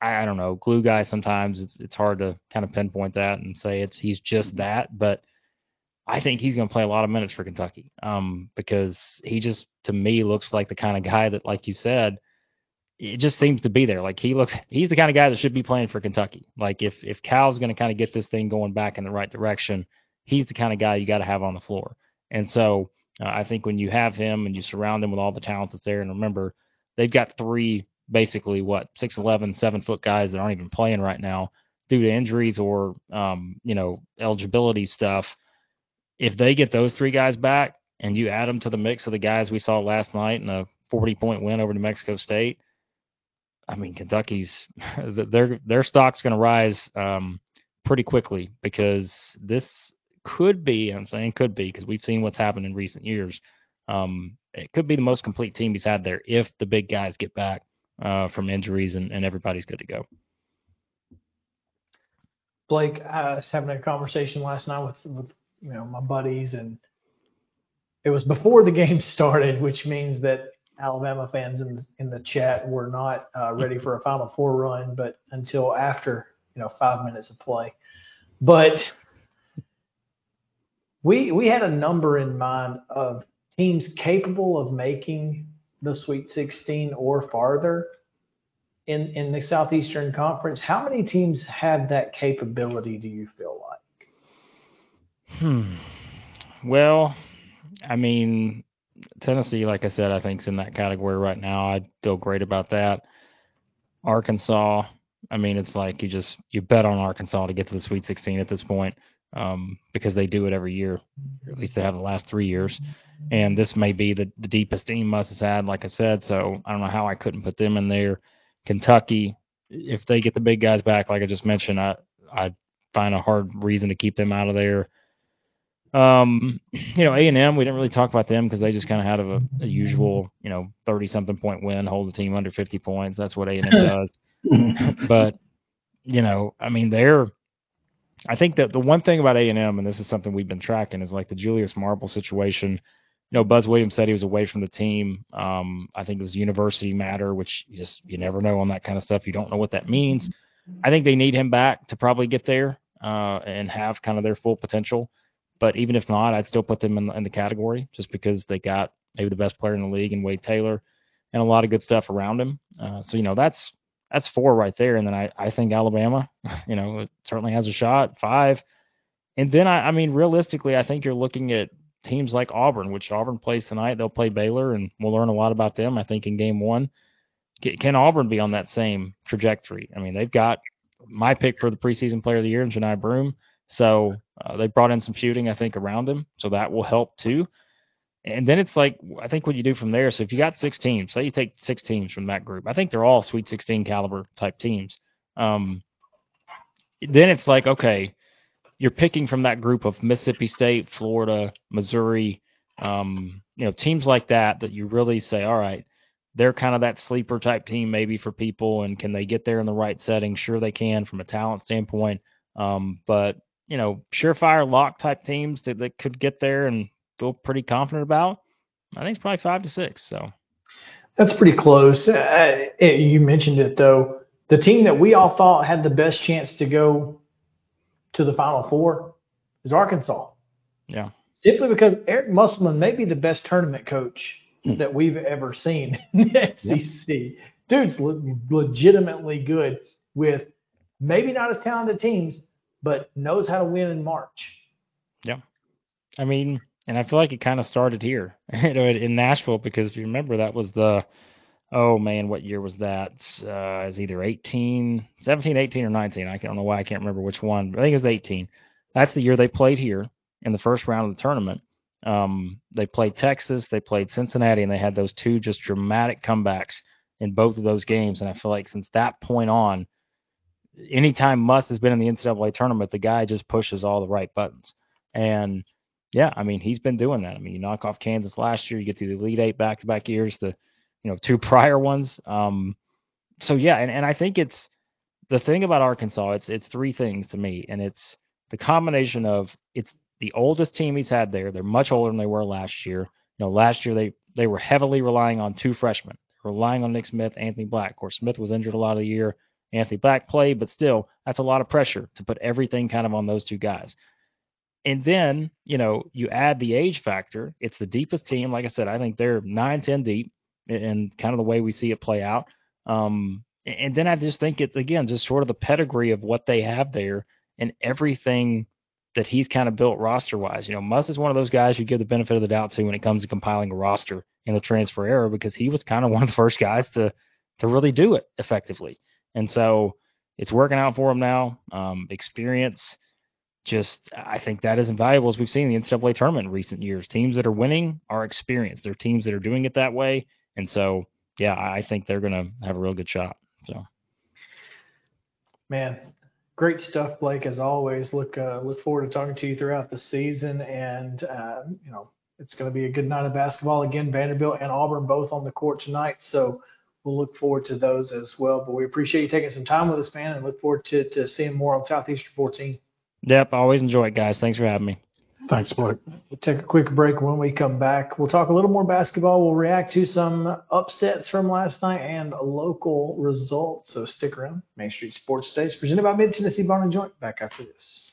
I, I don't know, glue guy. Sometimes it's it's hard to kind of pinpoint that and say it's he's just that, but I think he's going to play a lot of minutes for Kentucky um, because he just to me looks like the kind of guy that, like you said it just seems to be there. Like he looks, he's the kind of guy that should be playing for Kentucky. Like if if Cal's going to kind of get this thing going back in the right direction, he's the kind of guy you got to have on the floor. And so uh, I think when you have him and you surround him with all the talent that's there, and remember they've got three basically what six eleven, seven foot guys that aren't even playing right now due to injuries or um, you know eligibility stuff. If they get those three guys back and you add them to the mix of the guys we saw last night in a 40 point win over New Mexico State I mean, Kentucky's their their stock's going to rise um, pretty quickly because this could be. I'm saying could be because we've seen what's happened in recent years. Um, it could be the most complete team he's had there if the big guys get back uh, from injuries and, and everybody's good to go. Blake, I was having a conversation last night with, with you know my buddies, and it was before the game started, which means that Alabama fans in in the chat were not uh, ready for a Final Four run, but until after you know five minutes of play. But we we had a number in mind of teams capable of making the Sweet 16 or farther in in the Southeastern Conference. How many teams have that capability? Do you feel like? Hmm. Well, I mean, Tennessee, like I said, I think is in that category right now. I feel great about that. Arkansas, I mean, it's like you just you bet on Arkansas to get to the Sweet 16 at this point um, because they do it every year, at least they have the last three years. And this may be the, the deepest team Muss has had, like I said. So I don't know how I couldn't put them in there. Kentucky, if they get the big guys back, like I just mentioned, I I find a hard reason to keep them out of there. Um, you know, A and M, we didn't really talk about them because they just kind of had a, a usual, you know, thirty something point win, hold the team under fifty points. That's what A and M does. but you know, I mean, they're. I think that the one thing about A and M, and this is something we've been tracking, is like the Julius Marble situation. You know, Buzz Williams said he was away from the team. Um, I think it was university matter, which you just you never know on that kind of stuff. You don't know what that means. I think they need him back to probably get there uh, and have kind of their full potential. But even if not, I'd still put them in, in the category just because they got maybe the best player in the league in Wade Taylor and a lot of good stuff around him. Uh, so you know that's that's four right there. And then I, I think Alabama, you know, certainly has a shot. Five. And then I, I mean, realistically, I think you're looking at teams like Auburn, which Auburn plays tonight. They'll play Baylor, and we'll learn a lot about them. I think in game one, can Auburn be on that same trajectory? I mean, they've got my pick for the preseason player of the year, Johni Broome. So uh, they brought in some shooting, I think, around him, so that will help too. And then it's like I think what you do from there. So if you got six teams, say you take six teams from that group, I think they're all Sweet 16 caliber type teams. Um, then it's like okay, you're picking from that group of Mississippi State, Florida, Missouri, um, you know, teams like that that you really say, all right, they're kind of that sleeper type team maybe for people, and can they get there in the right setting? Sure, they can from a talent standpoint. Um, but you know, surefire lock type teams that, that could get there and feel pretty confident about. I think it's probably five to six. So that's pretty close. Uh, you mentioned it though. The team that we all thought had the best chance to go to the Final Four is Arkansas. Yeah. Simply because Eric Musselman may be the best tournament coach mm. that we've ever seen in the SEC. Yeah. Dude's le- legitimately good with maybe not as talented teams, but knows how to win in March. Yeah. I mean, and I feel like it kind of started here in Nashville because if you remember that was the oh man what year was that? Uh it's either 18 17 18 or 19 I don't know why I can't remember which one but I think it was 18 that's the year they played here in the first round of the tournament. Um they played Texas they played Cincinnati and they had those two just dramatic comebacks in both of those games. And I feel like since that point on anytime Muss has been in the NCAA tournament the guy just pushes all the right buttons and yeah, I mean, he's been doing that. I mean, you knock off Kansas last year, you get to the Elite Eight back to back years, the you know, two prior ones. Um, so yeah, and, and I think it's the thing about Arkansas, it's it's three things to me, and it's the combination of it's the oldest team he's had there. They're much older than they were last year. You know, last year they they were heavily relying on two freshmen, relying on Nick Smith, Anthony Black. Of course, Smith was injured a lot of the year. Anthony Black played, but still, that's a lot of pressure to put everything kind of on those two guys. And then, you know, you add the age factor. It's the deepest team. Like I said, I think they're 9, 10 deep and kind of the way we see it play out. Um, and then I just think it's, again, just sort of the pedigree of what they have there and everything that he's kind of built roster wise. You know, Muss is one of those guys you give the benefit of the doubt to when it comes to compiling a roster in the transfer era because he was kind of one of the first guys to to really do it effectively. And so it's working out for him now. Um, experience just I think that is invaluable as we've seen in the NCAA tournament in recent years. Teams that are winning are experienced. They're teams that are doing it that way, and so yeah, I think they're going to have a real good shot. So, man, great stuff, Blake. As always, look uh, look forward to talking to you throughout the season, and uh, you know it's going to be a good night of basketball again. Vanderbilt and Auburn both on the court tonight, so we'll look forward to those as well. But we appreciate you taking some time with us, man, and look forward to, to seeing more on Southeastern 14. Yep, always enjoy it, guys. Thanks for having me. Thanks, Blake. We'll take a quick break. When we come back, we'll talk a little more basketball. We'll react to some upsets from last night and local results. So stick around. Main Street Sports Days presented by Mid Tennessee Bone and Joint. Back after this.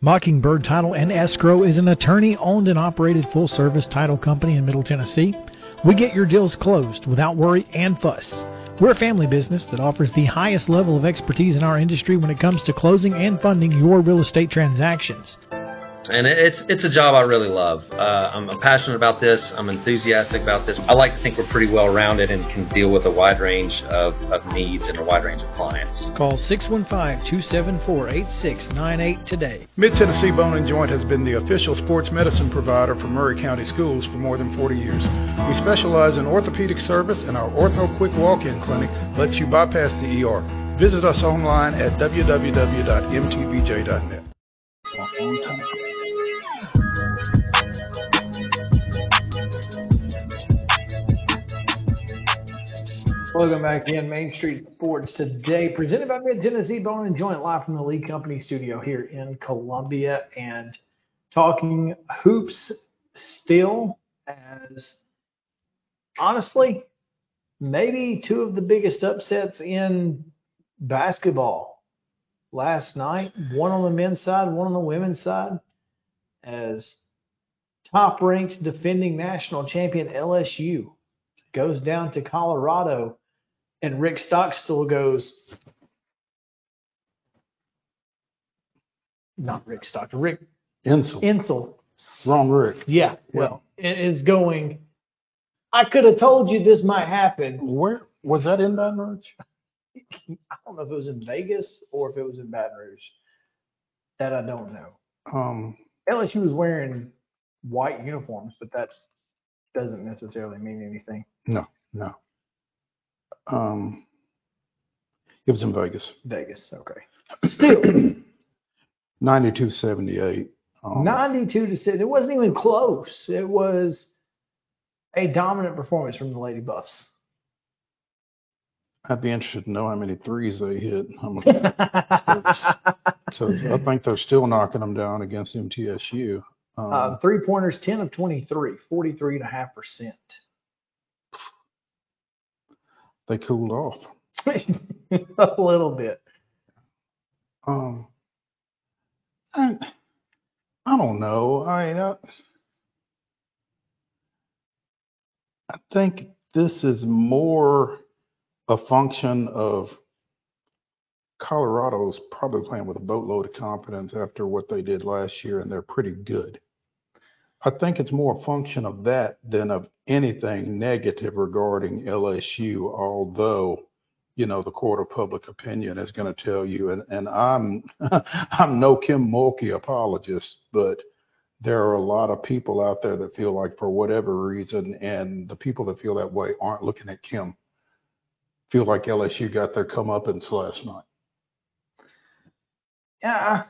Mockingbird Title and Escrow is an attorney owned and operated full service title company in Middle Tennessee. We get your deals closed without worry and fuss. We're a family business that offers the highest level of expertise in our industry when it comes to closing and funding your real estate transactions. And it's it's a job I really love. Uh, I'm, I'm passionate about this. I'm enthusiastic about this. I like to think we're pretty well rounded and can deal with a wide range of, of needs and a wide range of clients. Call 615-274-8698 today. Mid Tennessee Bone and Joint has been the official sports medicine provider for Maury County Schools for more than 40 years. We specialize in orthopedic service, and our Ortho Quick Walk-In Clinic lets you bypass the ER. Visit us online at www.mtbj.net. Welcome back in Main Street Sports today, presented by Mid Tennessee Bone and Joint, live from the Lee Company studio here in Columbia, and talking hoops still as honestly, maybe two of the biggest upsets in basketball last night. One on the men's side, one on the women's side, as top ranked defending national champion LSU goes down to Colorado, and Rick Stockstill goes. Not Rick Stockstill, Rick Insell. Insell. Wrong Rick. Yeah, well, it is going. I could have told you this might happen. Where was that in Baton Rouge? I don't know if it was in Vegas or if it was in Baton Rouge. That I don't know. Um, LSU was wearing white uniforms, but that doesn't necessarily mean anything. no, no. Um, it was in Vegas. Vegas, okay. Still, 92-78. Um, 92 to 6. It wasn't even close. It was a dominant performance from the Lady Buffs. I'd be interested to know how many threes they hit. Because I think they're still knocking them down against MTSU. Um, uh, three pointers, 10 of 23, 43.5%. they cooled off. a little bit. Um, I, I don't know. I, I I think this is more a function of Colorado's probably playing with a boatload of confidence after what they did last year, and they're pretty good. I think it's more a function of that than of anything negative regarding LSU, although you know the court of public opinion is going to tell you and and I'm I'm no Kim Mulkey apologist but there are a lot of people out there that feel like for whatever reason and the people that feel that way aren't looking at Kim feel like LSU got their comeuppance last night Yeah,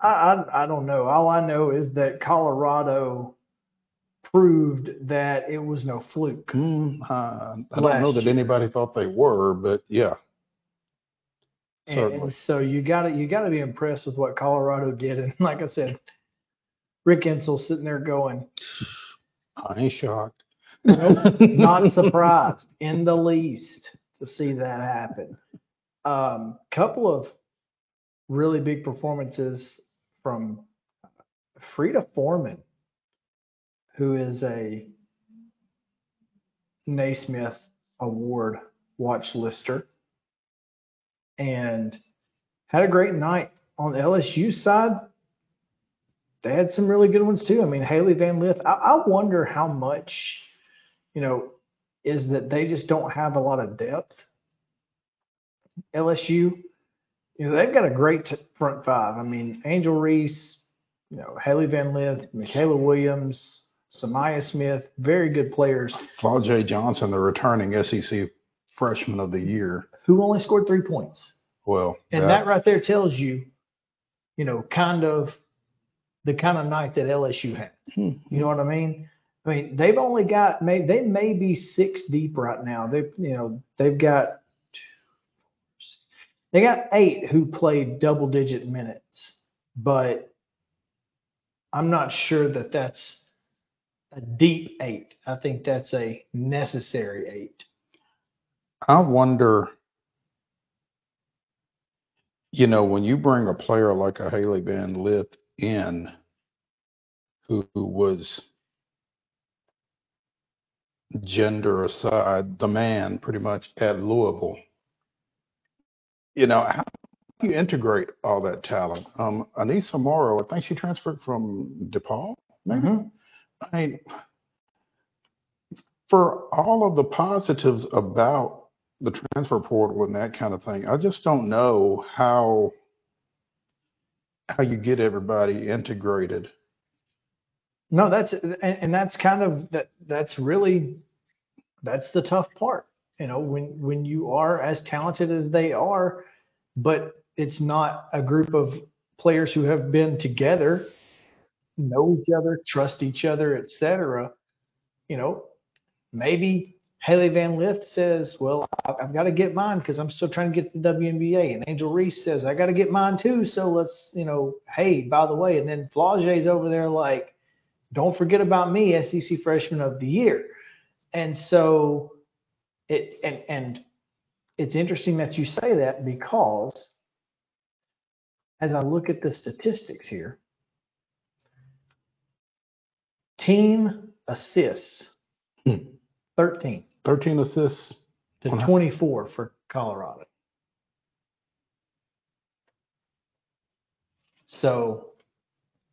I, I, I don't know. All I know is that Colorado proved that it was no fluke. mm, uh, I don't know that year. anybody thought they were but yeah And, and so you got to you got to be impressed with what Colorado did. And like I said, Rick Insell sitting there going, I ain't shocked Nope, not surprised in the least to see that happen. Um, couple of really big performances from Frida Formann, who is a Naismith Award watch lister and had a great night on the LSU side. They had some really good ones too. I mean, Hailey Van Lith. I, I wonder how much, you know, is that they just don't have a lot of depth. LSU, you know, they've got a great t- front five. I mean, Angel Reese, you know, Hailey Van Lith, Mikaylah Williams, Sa'Myah Smith, very good players Flaw Johnson, the returning SEC freshman of the year. who only scored three points. Well, And that right there tells you, you know, kind of the kind of night that LSU had. Hmm. You know what I mean? I mean, they've only got may they may be six deep right now. They you know they've got they got eight who played double digit minutes, but I'm not sure that that's a deep eight. I think that's a necessary eight. I wonder, you know, when you bring a player like a Hailey Van Lith in, who, who was gender aside, the man pretty much at Louisville, you know, how do you integrate all that talent? Um, Aneesah Morrow, I think she transferred from DePaul, maybe. Mhm. I mean, for all of the positives about the transfer portal and that kind of thing, I just don't know how how you get everybody integrated. No, that's and, and that's kind of that that's really that's the tough part. You know, when when you are as talented as they are, but it's not a group of players who have been together, know each other, trust each other, etc. You know, maybe Hailey Van Lith says, "Well, I've got to get mine because I'm still trying to get to the WNBA," and Angel Reese says, "I got to get mine too." So let's, you know, hey, by the way, and then Flage's over there like, "Don't forget about me, SEC Freshman of the Year," and so it and and it's interesting that you say that because as I look at the statistics here, team assists Hmm. 13 13 assists. to 24 for Colorado. So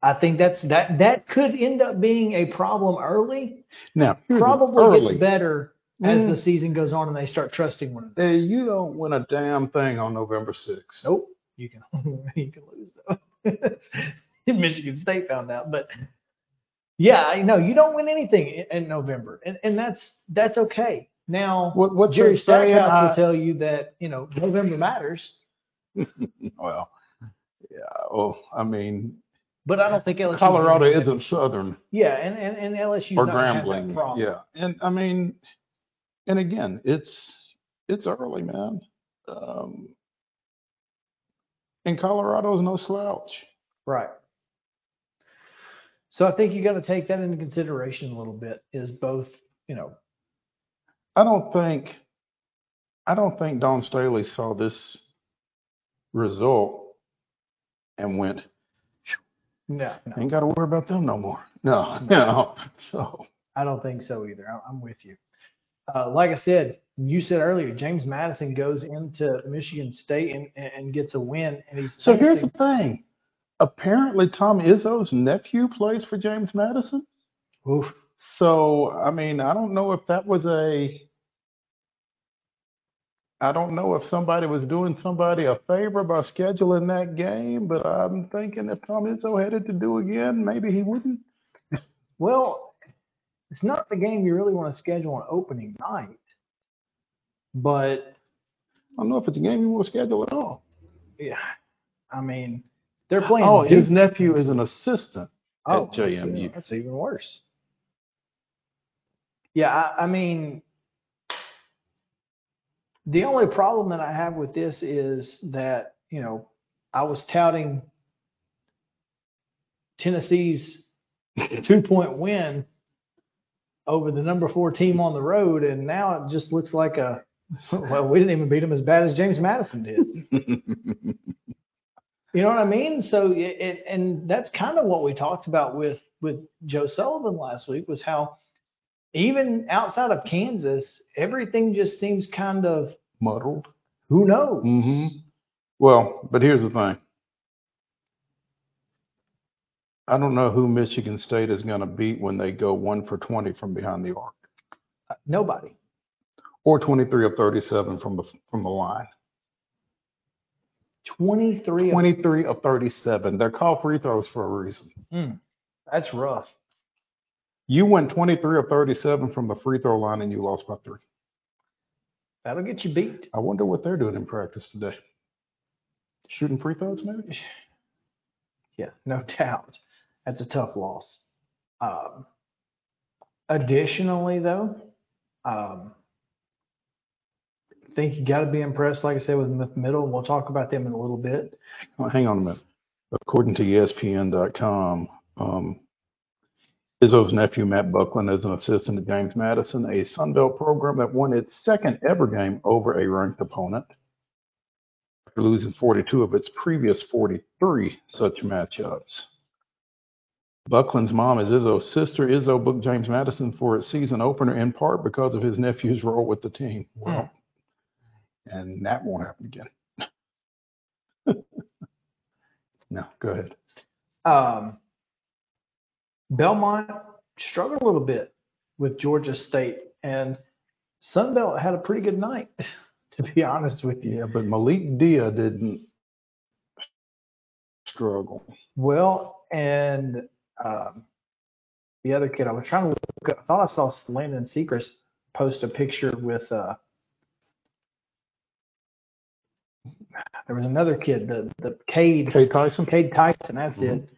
I think that's that that could end up being a problem early. Now, Probably early. gets better as Mm. the season goes on and they start trusting one another. Hey, you don't win a damn thing on November 6th. Nope, you can you can lose though. Michigan State found out, but yeah, I know you don't win anything in, in November, and and that's that's okay. Now, What, what's Jerry? Stackhouse will I- tell you that you know November matters, well, yeah. Well, I mean, but I don't think LSU. Colorado isn't Southern Yeah, and and, and LSU or not gonna have that Grambling. Yeah, and I mean, and again, it's it's early, man. Um, and Colorado's no slouch. Right. So I think you got to take that into consideration a little bit. Is both you know I don't think I don't think Dawn Staley saw this result and went, no no ain't got to worry about them no more. No, no. So I don't think so either. I'm with you. Uh, like I said, you said earlier, James Madison goes into Michigan State and, and gets a win, and he's So here's the thing. Apparently, Tom Izzo's nephew plays for James Madison. Oof. So, I mean, I don't know if that was a. I don't know if somebody was doing somebody a favor by scheduling that game, but I'm thinking if Tom Izzo had it to do again, maybe he wouldn't. Well, it's not the game you really want to schedule on opening night, but I don't know if it's a game you want to schedule at all. yeah, I mean, they're playing. Oh, his nephew is an assistant Oh, at JMU. That's, that's even worse. Yeah, I, I mean, the only problem that I have with this is that, you know, I was touting Tennessee's two point win over the number four team on the road, and now it just looks like a, well, we didn't even beat them as bad as James Madison did. You know what I mean? So it, and that's kind of what we talked about with with Joe Sullivan last week was how even outside of Kansas, everything just seems kind of Muddled. who knows. hmm Well, but here's the thing. I don't know who Michigan State is going to beat when they go one for 20 from behind the arc, Nobody. or 23 of 37 from the from the line. 23. of- 23 of 37. They're called free throws for a reason. Mm, that's rough. You went 23 of 37 from the free throw line and you lost by three. That'll get you beat. I wonder what they're doing in practice today. Shooting free throws, maybe? Yeah, no doubt. That's a tough loss. Um, additionally, though, um, think you got to be impressed, like I said, with Myth Middle. We'll talk about them in a little bit. Well, hang on a minute. According to ESPN.com, um, Izzo's nephew Matt Buckland is an assistant to James Madison, a Sun Belt program that won its second ever game over a ranked opponent after losing 42 of its previous 43 such matchups. Buckland's mom is Izzo's sister. Izzo booked James Madison for its season opener in part because of his nephew's role with the team. Well, and that won't happen again. no, go ahead. Um, Belmont struggled a little bit with Georgia State, and Sunbelt had a pretty good night, to be honest with you. Yeah, but Malik Dia didn't struggle. Well, and um, the other kid, I was trying to look up, I thought I saw Landon Sechrist post a picture with, uh, there was another kid, the, the Cade, Kay Tyson? Cade Tyson, that's mm-hmm. it.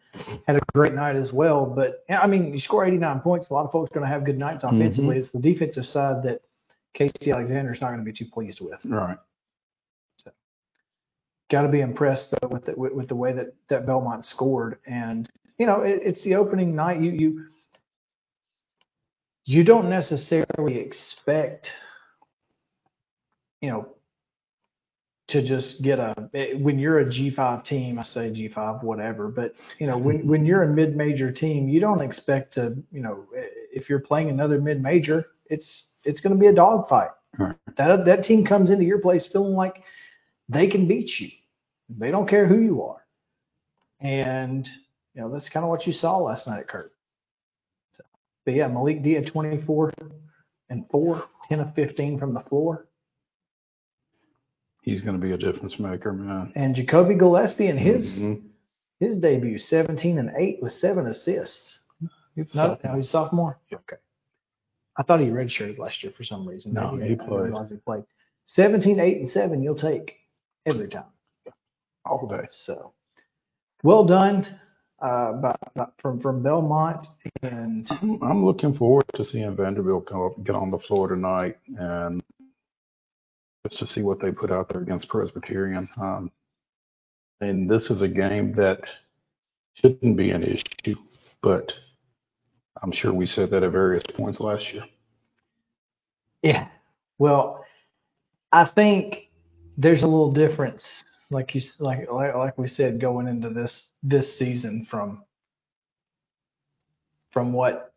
Had a great night as well. But, I mean, you score 89 points, a lot of folks are going to have good nights mm-hmm. offensively. It's the defensive side that Casey Alexander is not going to be too pleased with. Right. got to be impressed though with the, with, with the way that that Belmont scored, and you know it, it's the opening night. You you you don't necessarily expect you know to just get a when you're a G5 team. I say G5 whatever, but you know when when you're a mid-major team, you don't expect to you know if you're playing another mid-major, it's it's going to be a dogfight. Right. That that team comes into your place feeling like they can beat you. They don't care who you are. And, you know, that's kind of what you saw last night at Kurt. So, but yeah, Malik Dia 24 and 4, 10 of 15 from the floor. He's going to be a difference maker, man. And Jacoby Gillespie in his Mhm. his debut, 17 and 8 with seven assists. He's No, no, he's sophomore? Okay. I thought he redshirted last year for some reason. No, Maybe he played. he played. 17, 8, and 7 you'll take every time. all day. So, well done uh, by, by, from from Belmont, and I'm, I'm looking forward to seeing Vanderbilt come up, get on the floor tonight and just to see what they put out there against Presbyterian. Um, and this is a game that shouldn't be an issue, but I'm sure we said that at various points last year. yeah. Well, I think there's a little difference, like you like like, like we said, going into this this season from from what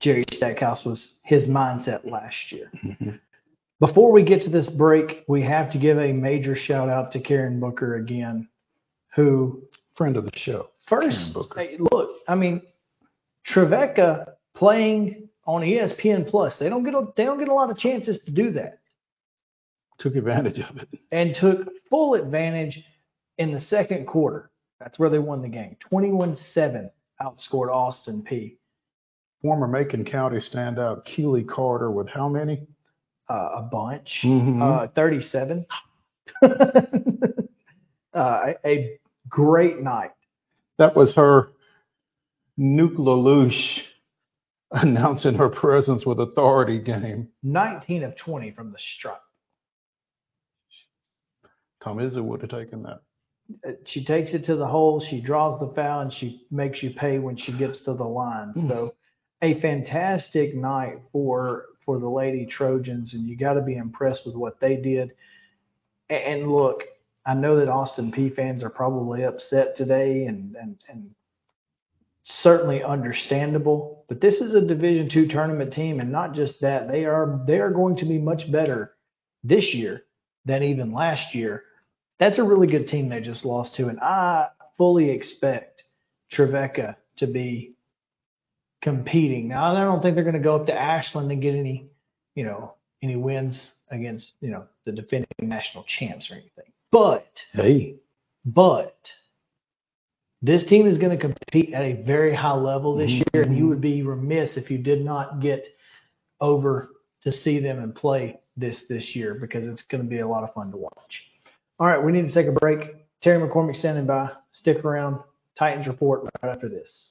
Jerry Stackhouse was his mindset last year. Before we get to this break, we have to give a major shout out to Karen Booker again, who Friend of the show. First, hey, look, I mean, Trevecca playing on ESPN Plus, they don't get a, they don't get a lot of chances to do that, Took advantage of it. and took full advantage in the second quarter. That's where they won the game. 21-7 outscored Austin Peay. Former Macon County standout Keely Carter with how many? Uh, a bunch, Mhm. uh, 37. uh, a, a great night. That was her Nuke announcing her presence with authority game. 19 of 20 from the stripe. Tom Izzo would have taken that. Uh, she takes it to the hole, she draws the foul, and she makes you pay when she gets to the line. So, a fantastic night for for the Lady Trojans, and you got to be impressed with what they did. And, look, I know that Austin Peay fans are probably upset today, and and and certainly understandable. But this is a Division two tournament team, and not just that, they are they are going to be much better this year than even last year. That's a really good team they just lost to, and I fully expect Trevecca to be competing. Now, I don't think they're going to go up to Ashland and get any, you know, any wins against, you know, the defending national champs or anything. But, Hey, but this team is going to compete at a very high level this year, and you mm-hmm. would be remiss if you did not get over to see them and play this this year because it's going to be a lot of fun to watch. All right, we need to take a break. Terry McCormick standing by. Stick around. Titans report right after this.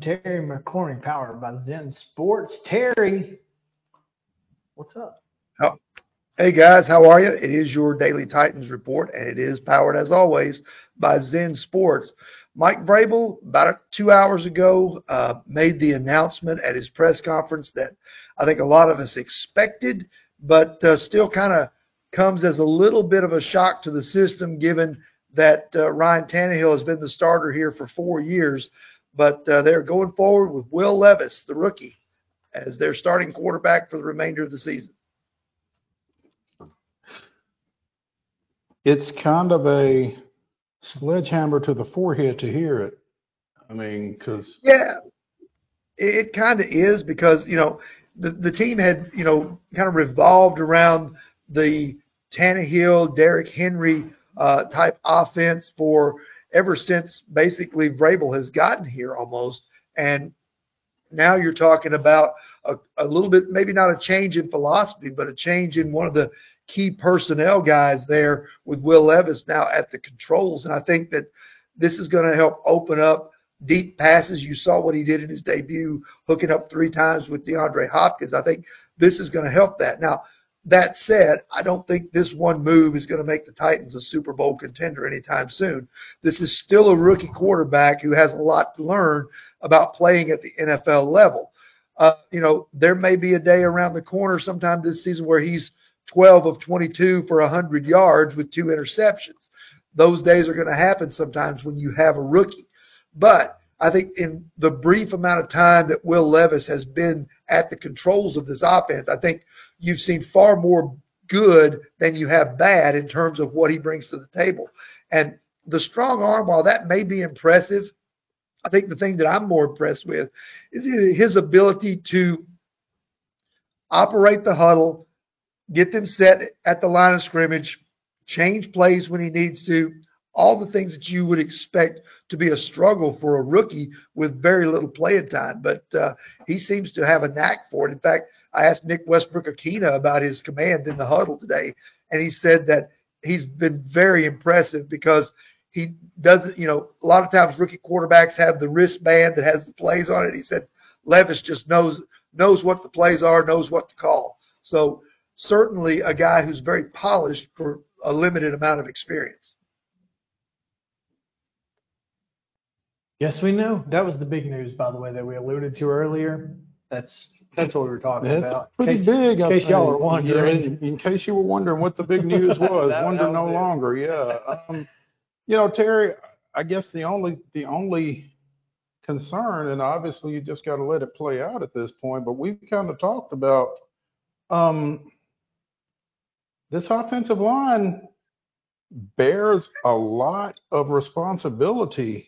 Terry McCormick, powered by Zen Sports. Terry, what's up? Hey guys, how are you? It is your Daily Titans report, and it is powered as always by Zen Sports. Mike Vrabel, about two hours ago, uh, made the announcement at his press conference that I think a lot of us expected, but uh, still kind of comes as a little bit of a shock to the system, given that uh, Ryan Tannehill has been the starter here for four years. But uh, they're going forward with Will Levis, the rookie, as their starting quarterback for the remainder of the season. it's kind of a sledgehammer to the forehead to hear it. I mean, because Yeah, it, it kind of is because you know the the team had you know kind of revolved around the Tannehill, Derrick Henry uh, type offense for ever since basically Vrabel has gotten here almost, and now you're talking about a, a little bit maybe not a change in philosophy, but a change in one of the key personnel guys there with Will Levis now at the controls, and I think that this is going to help open up deep passes. You saw what he did in his debut, hooking up three times with DeAndre Hopkins. I think this is going to help that. Now, that said, I don't think this one move is going to make the Titans a Super Bowl contender anytime soon. This is still a rookie quarterback who has a lot to learn about playing at the NFL level. Uh, you know, there may be a day around the corner sometime this season where he's 12 of 22 for 100 yards with two interceptions. Those days are going to happen sometimes when you have a rookie. But I think in the brief amount of time that Will Levis has been at the controls of this offense, I think you've seen far more good than you have bad in terms of what he brings to the table. And the strong arm, while that may be impressive, I think the thing that I'm more impressed with is his ability to operate the huddle, get them set at the line of scrimmage, change plays when he needs to, all the things that you would expect to be a struggle for a rookie with very little playing time. But uh, he seems to have a knack for it. In fact, I asked Nick Westbrook-Ikhine about his command in the huddle today, and he said that he's been very impressive because he doesn't, you know, a lot of times rookie quarterbacks have the wristband that has the plays on it. He said Levis just knows knows what the plays are, knows what to call. So certainly a guy who's very polished for a limited amount of experience. Yes, we know. That was the big news, by the way, that we alluded to earlier. That's that's what we were talking That's about. pretty case, big. I In case y'all think. are wondering. Yeah, in, in case you were wondering what the big news was, That- wonder that no was it. longer. Yeah. Um, you know, Terry, I guess the only the only concern, and obviously you just got to let it play out at this point, but we've kind of talked about um, this offensive line bears a lot of responsibility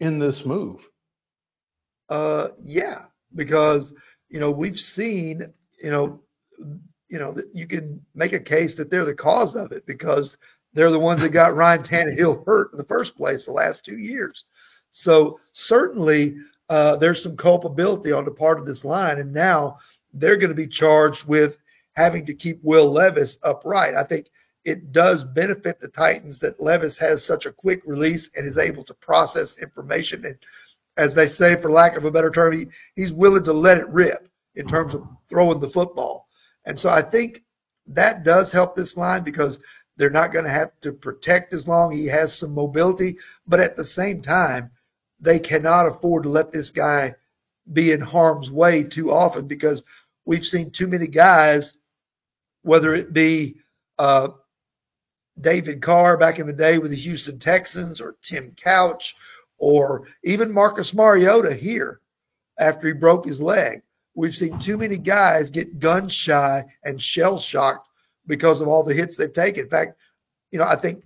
in this move. Uh, yeah, because you know we've seen, you know, you know that you can make a case that they're the cause of it because they're the ones that got Ryan Tannehill hurt in the first place the last two years. So certainly uh, there's some culpability on the part of this line, and now they're going to be charged with having to keep Will Levis upright. I think it does benefit the Titans that Levis has such a quick release and is able to process information and as they say, for lack of a better term, he, he's willing to let it rip in terms of throwing the football. And so I think that does help this line because they're not going to have to protect as long. He has some mobility, but at the same time, they cannot afford to let this guy be in harm's way too often because we've seen too many guys, whether it be uh, David Carr back in the day with the Houston Texans or Tim Couch or even Marcus Mariota here after he broke his leg. We've seen too many guys get gun shy and shell shocked because of all the hits they've taken. In fact, you know, I think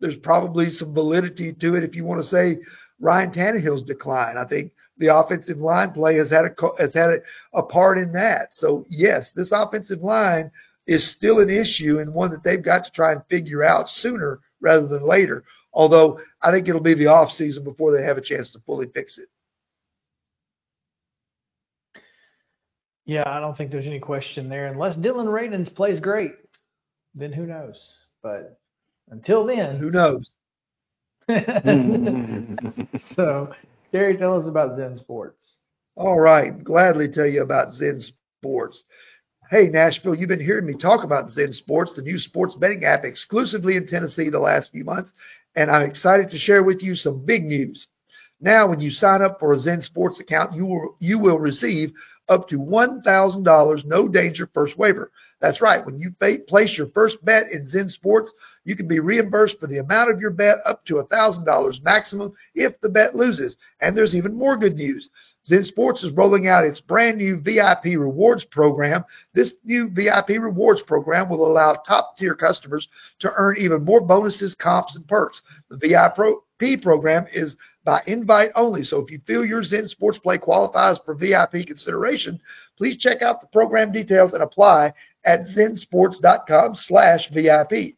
there's probably some validity to it if you want to say Ryan Tannehill's decline. I think the offensive line play has had a has had a, a part in that. So yes, this offensive line is still an issue and one that they've got to try and figure out sooner rather than later. Although I think it'll be the off season before they have a chance to fully fix it. Yeah, I don't think there's any question there. Unless Dillon Radunz plays great, then who knows? But until then, Who knows? so, Terry, tell us about Zen Sports. All right, gladly tell you about Zen Sports. Hey, Nashville, you've been hearing me talk about Zen Sports, the new sports betting app exclusively in Tennessee the last few months, and I'm excited to share with you some big news. Now, when you sign up for a Zen Sports account, you will, you will receive up to $1,000 no danger first waiver. That's right. When you place your first bet in Zen Sports, you can be reimbursed for the amount of your bet up to $1,000 maximum if the bet loses. And there's even more good news. Zen Sports is rolling out its brand new VIP rewards program. This new VIP rewards program will allow top tier customers to earn even more bonuses, comps, and perks. The VIP program is by invite only. So if you feel your Zen Sports play qualifies for VIP consideration, please check out the program details and apply at zensports.com slash VIP.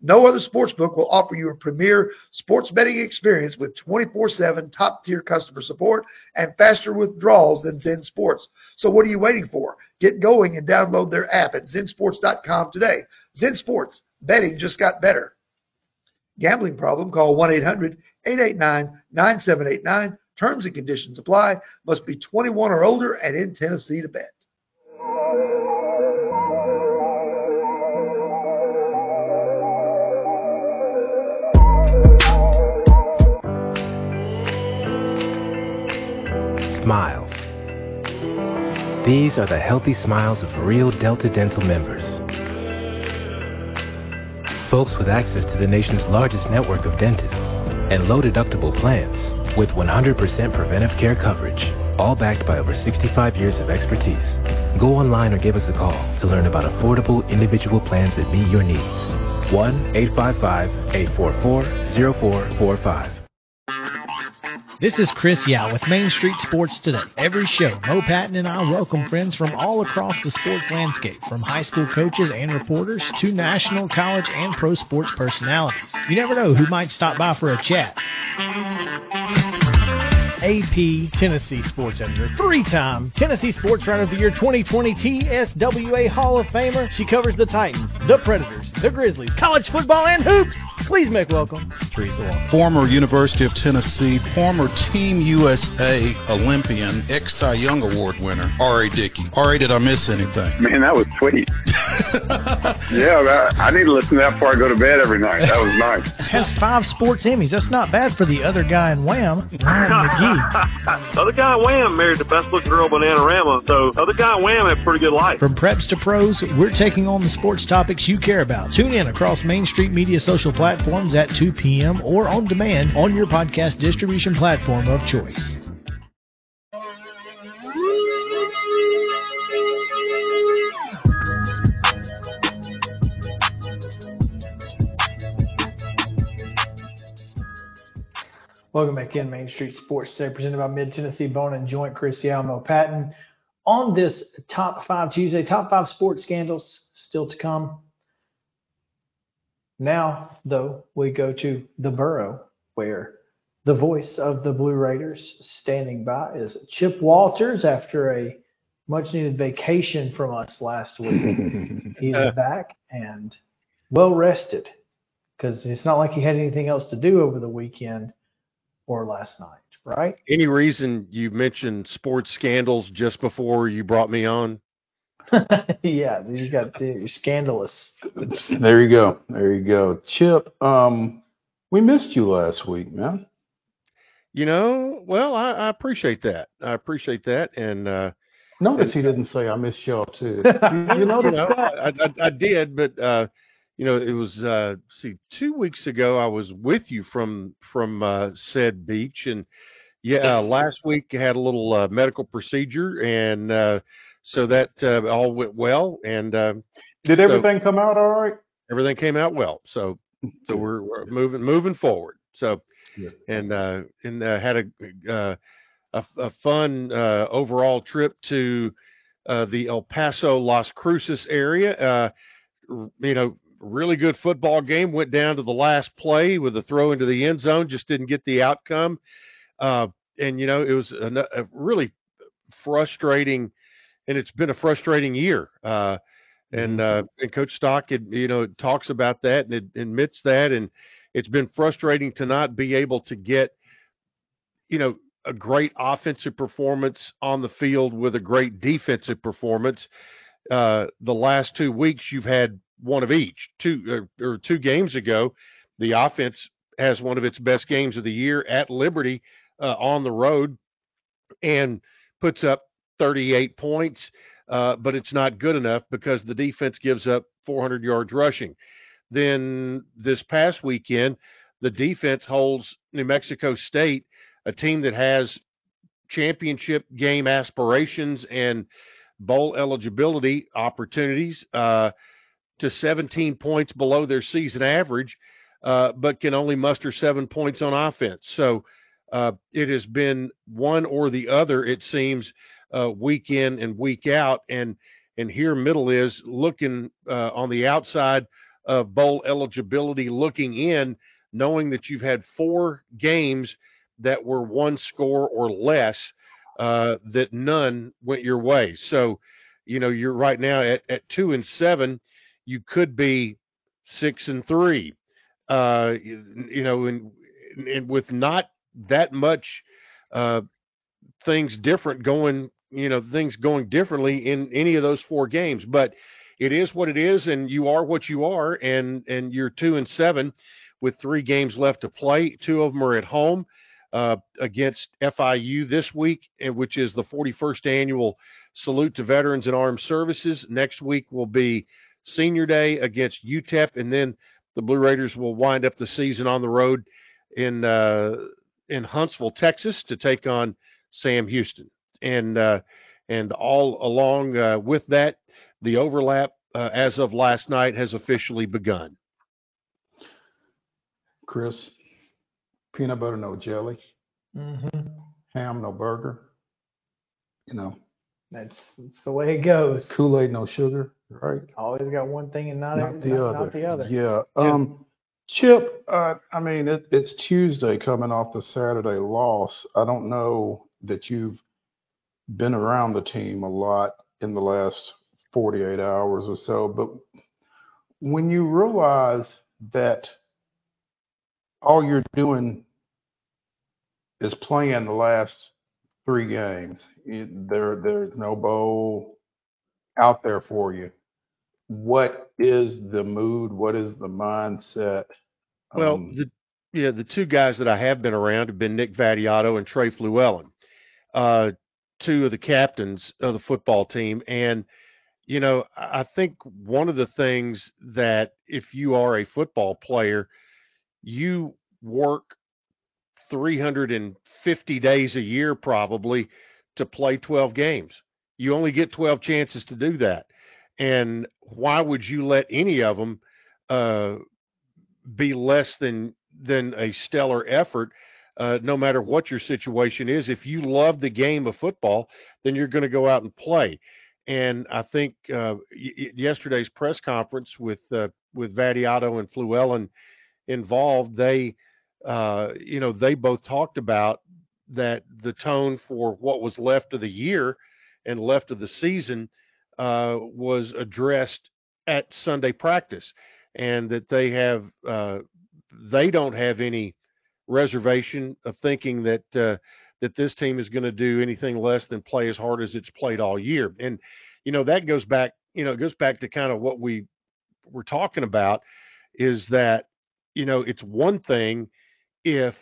No other sportsbook will offer you a premier sports betting experience with 24-7 top-tier customer support and faster withdrawals than Zen Sports. So what are you waiting for? Get going and download their app at zensports.com today. Zen Sports, betting just got better. Gambling problem? Call 1-800-889-9789. Terms and conditions apply. Must be 21 or older and in Tennessee to bet. Smiles. These are the healthy smiles of real Delta Dental members. Folks with access to the nation's largest network of dentists and low deductible plans with 100% preventive care coverage, all backed by over 65 years of expertise. Go online or give us a call to learn about affordable individual plans that meet your needs. 1 855 844 0445. This is Chris Yao with Main Street Sports Today. Every show, Mo Patton and I welcome friends from all across the sports landscape, from high school coaches and reporters to national, college, and pro sports personalities. You never know who might stop by for a chat. AP Tennessee Sports Editor, three-time Tennessee Sports Writer of the Year 2020 TSWA Hall of Famer. She covers the Titans, the Predators, the Grizzlies, college football, and hoops. Please make welcome Teresa Walker. Former University of Tennessee, former Team USA Olympian, ex Cy Young Award winner, R.A. Dickey. R.A., did I miss anything? Man, that was sweet. yeah, that, I need to listen to that before I go to bed every night. That was nice. Has five sports Emmys. That's not bad for the other guy in Wham, Ryan McGee. other guy in Wham married the best looking girl, Bananarama, so other guy in Wham had a pretty good life. From preps to pros, we're taking on the sports topics you care about. Tune in across Main Street Media social platforms at 2 p.m. or on demand on your podcast distribution platform of choice. Welcome back in Main Street Sports Today, presented by Mid Tennessee Bone and Joint. Chris Yalmo Patton. On this Top 5 Tuesday, Top 5 Sports Scandals still to come. Now, though, we go to the Borough, where the voice of the Blue Raiders standing by is Chip Walters after a much needed vacation from us last week. He's back and well rested because it's not like he had anything else to do over the weekend or last night, right? Any reason you mentioned sports scandals just before you brought me on? yeah, you got the scandalous. There you go. There you go. Chip, um, we missed you last week, man. You know, well, I, I appreciate that. I appreciate that, and uh, notice he didn't say I missed y'all too. you, you noticed you know, that? I, I, I did, but uh, you know, it was uh, see two weeks ago. I was with you from from uh, said beach, and yeah, last week I had a little uh, medical procedure, and uh, so that uh, all went well. And uh, did everything so, come out all right? Everything came out well. So so we're, we're moving moving forward. So yeah. and uh, and uh, had a uh, a, a fun uh, overall trip to uh, the El Paso Las Cruces area. Uh, you know, really good football game. Went down to the last play with a throw into the end zone. Just didn't get the outcome. Uh, and you know, it was a, a, really frustrating, and it's been a frustrating year. Uh, and uh, and Coach Stock, it, you know, talks about that and it admits that, and it's been frustrating to not be able to get, you know, a great offensive performance on the field with a great defensive performance. Uh, the last two weeks, you've had one of each. Two or, uh, or two games ago, the offense has one of its best games of the year at Liberty uh, on the road, and puts up 38 points. Uh, but it's not good enough because the defense gives up 400 yards rushing. Then this past weekend, the defense holds New Mexico State, a team that has championship game aspirations and bowl eligibility opportunities. Uh, to 17 points below their season average, uh, but can only muster seven points on offense. So uh, it has been one or the other, it seems, uh, week in and week out. And and here middle is looking uh, on the outside of bowl eligibility, looking in, knowing that you've had four games that were one score or less, uh, that none went your way. So, you know, you're right now at, at two and seven you could be six and three. Uh, you know, and, and with not that much uh, things different going, you know, things going differently in any of those four games. But it is what it is, and you are what you are, and and you're two and seven with three games left to play. Two of them are at home uh, against FIU this week, which is the 41st annual salute to veterans and armed services. Next week will be Senior Day against UTEP, and then the Blue Raiders will wind up the season on the road in uh, in Huntsville, Texas, to take on Sam Houston. And uh, and all along uh, with that, the overlap uh, as of last night has officially begun. Chris, peanut butter no jelly, mm-hmm. ham no burger. You know, that's, that's the way it goes. Kool Aid no sugar. Right. Always got one thing and not, not every, the not, other. Not the other. Yeah. Um, Chip, uh, I mean, it, it's Tuesday coming off the Saturday loss. I don't know that you've been around the team a lot in the last 48 hours or so, but when you realize that all you're doing is playing the last three games, there there's no bowl out there for you. What is the mood? What is the mindset? Well, Um, the yeah, the two guys that I have been around have been Nick Vattiato and Trey Fluellen, uh, two of the captains of the football team. And, you know, I think one of the things that if you are a football player, you work 350 days a year probably to play 12 games. You only get 12 chances to do that. And why would you let any of them uh, be less than than a stellar effort? Uh, no matter what your situation is, if you love the game of football, then you're going to go out and play. And I think uh, y- yesterday's press conference with uh, with Vattiato and Fluellen involved, they uh, you know they both talked about that the tone for what was left of the year and left of the season uh, was addressed at Sunday practice, and that they have uh, they don't have any reservation of thinking that uh, that this team is going to do anything less than play as hard as it's played all year. And you know that goes back you know it goes back to kind of what we were talking about is that you know it's one thing if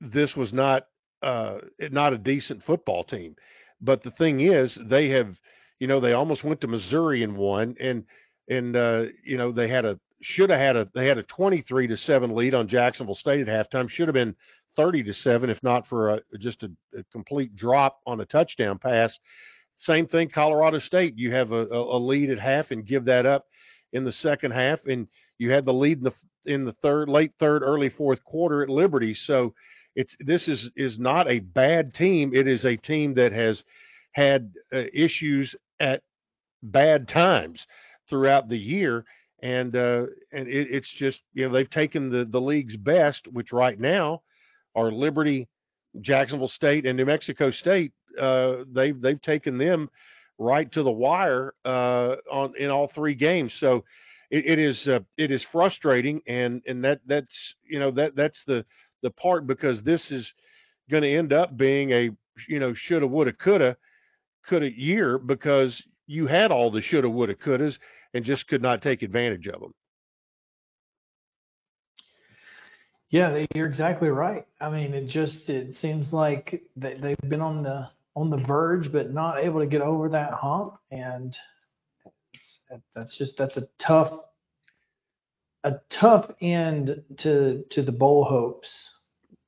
this was not uh, not a decent football team, but the thing is they have you know they almost went to Missouri and won and and uh, you know they had a should have had a they had a 23 to 7 lead on Jacksonville State at halftime should have been 30 to 7 if not for a, just a, a complete drop on a touchdown pass. Same thing Colorado State. You have a, a, lead at half and give that up in the second half and you had the lead in the in the third late third early fourth quarter at Liberty. So it's this is is not a bad team. It is a team that has had uh, issues at bad times throughout the year and uh, and it, it's just you know they've taken the the league's best, which right now are Liberty, Jacksonville State, and New Mexico State. Uh, they've they've taken them right to the wire uh, on in all three games. So it, it is uh, it is frustrating, and and that that's you know that that's the the part because this is going to end up being a you know shoulda woulda coulda coulda year because you had all the shoulda woulda couldas and just could not take advantage of them. Yeah, you're exactly right. I mean, it just it seems like they, they've been on the on the verge, but not able to get over that hump, and it's, that's just that's a tough a tough end to to the bowl hopes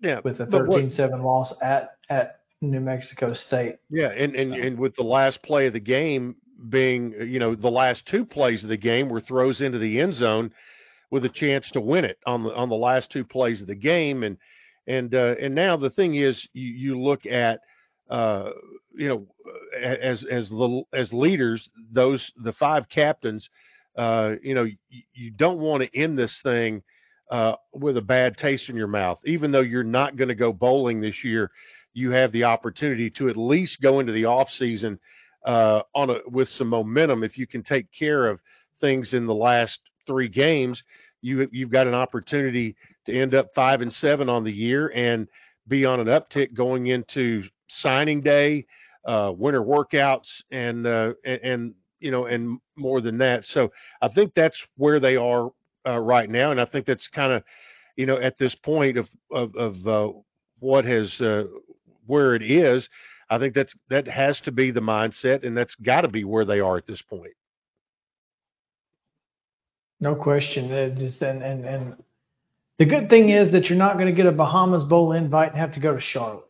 Yeah, with a but 13-7 loss at at New Mexico State. Yeah, and and, and with the last play of the game being, you know, the last two plays of the game were throws into the end zone with a chance to win it on the on the last two plays of the game, and and uh, and now the thing is, you you look at, uh, you know, as as the as leaders, those the five captains, uh, you know, you, you don't want to end this thing uh, with a bad taste in your mouth, even though you're not going to go bowling this year you have the opportunity to at least go into the off season uh, on a, with some momentum. If you can take care of things in the last three games, you you've got an opportunity to end up five and seven on the year and be on an uptick going into signing day, uh, winter workouts, and, uh, and and you know and more than that. So I think that's where they are uh, right now, and I think that's kind of you know at this point of of, of uh, what has uh, where it is, I think that's that has to be the mindset, and that's got to be where they are at this point. No question. It just and and and the good thing is that you're not going to get a Bahamas Bowl invite and have to go to Charlotte.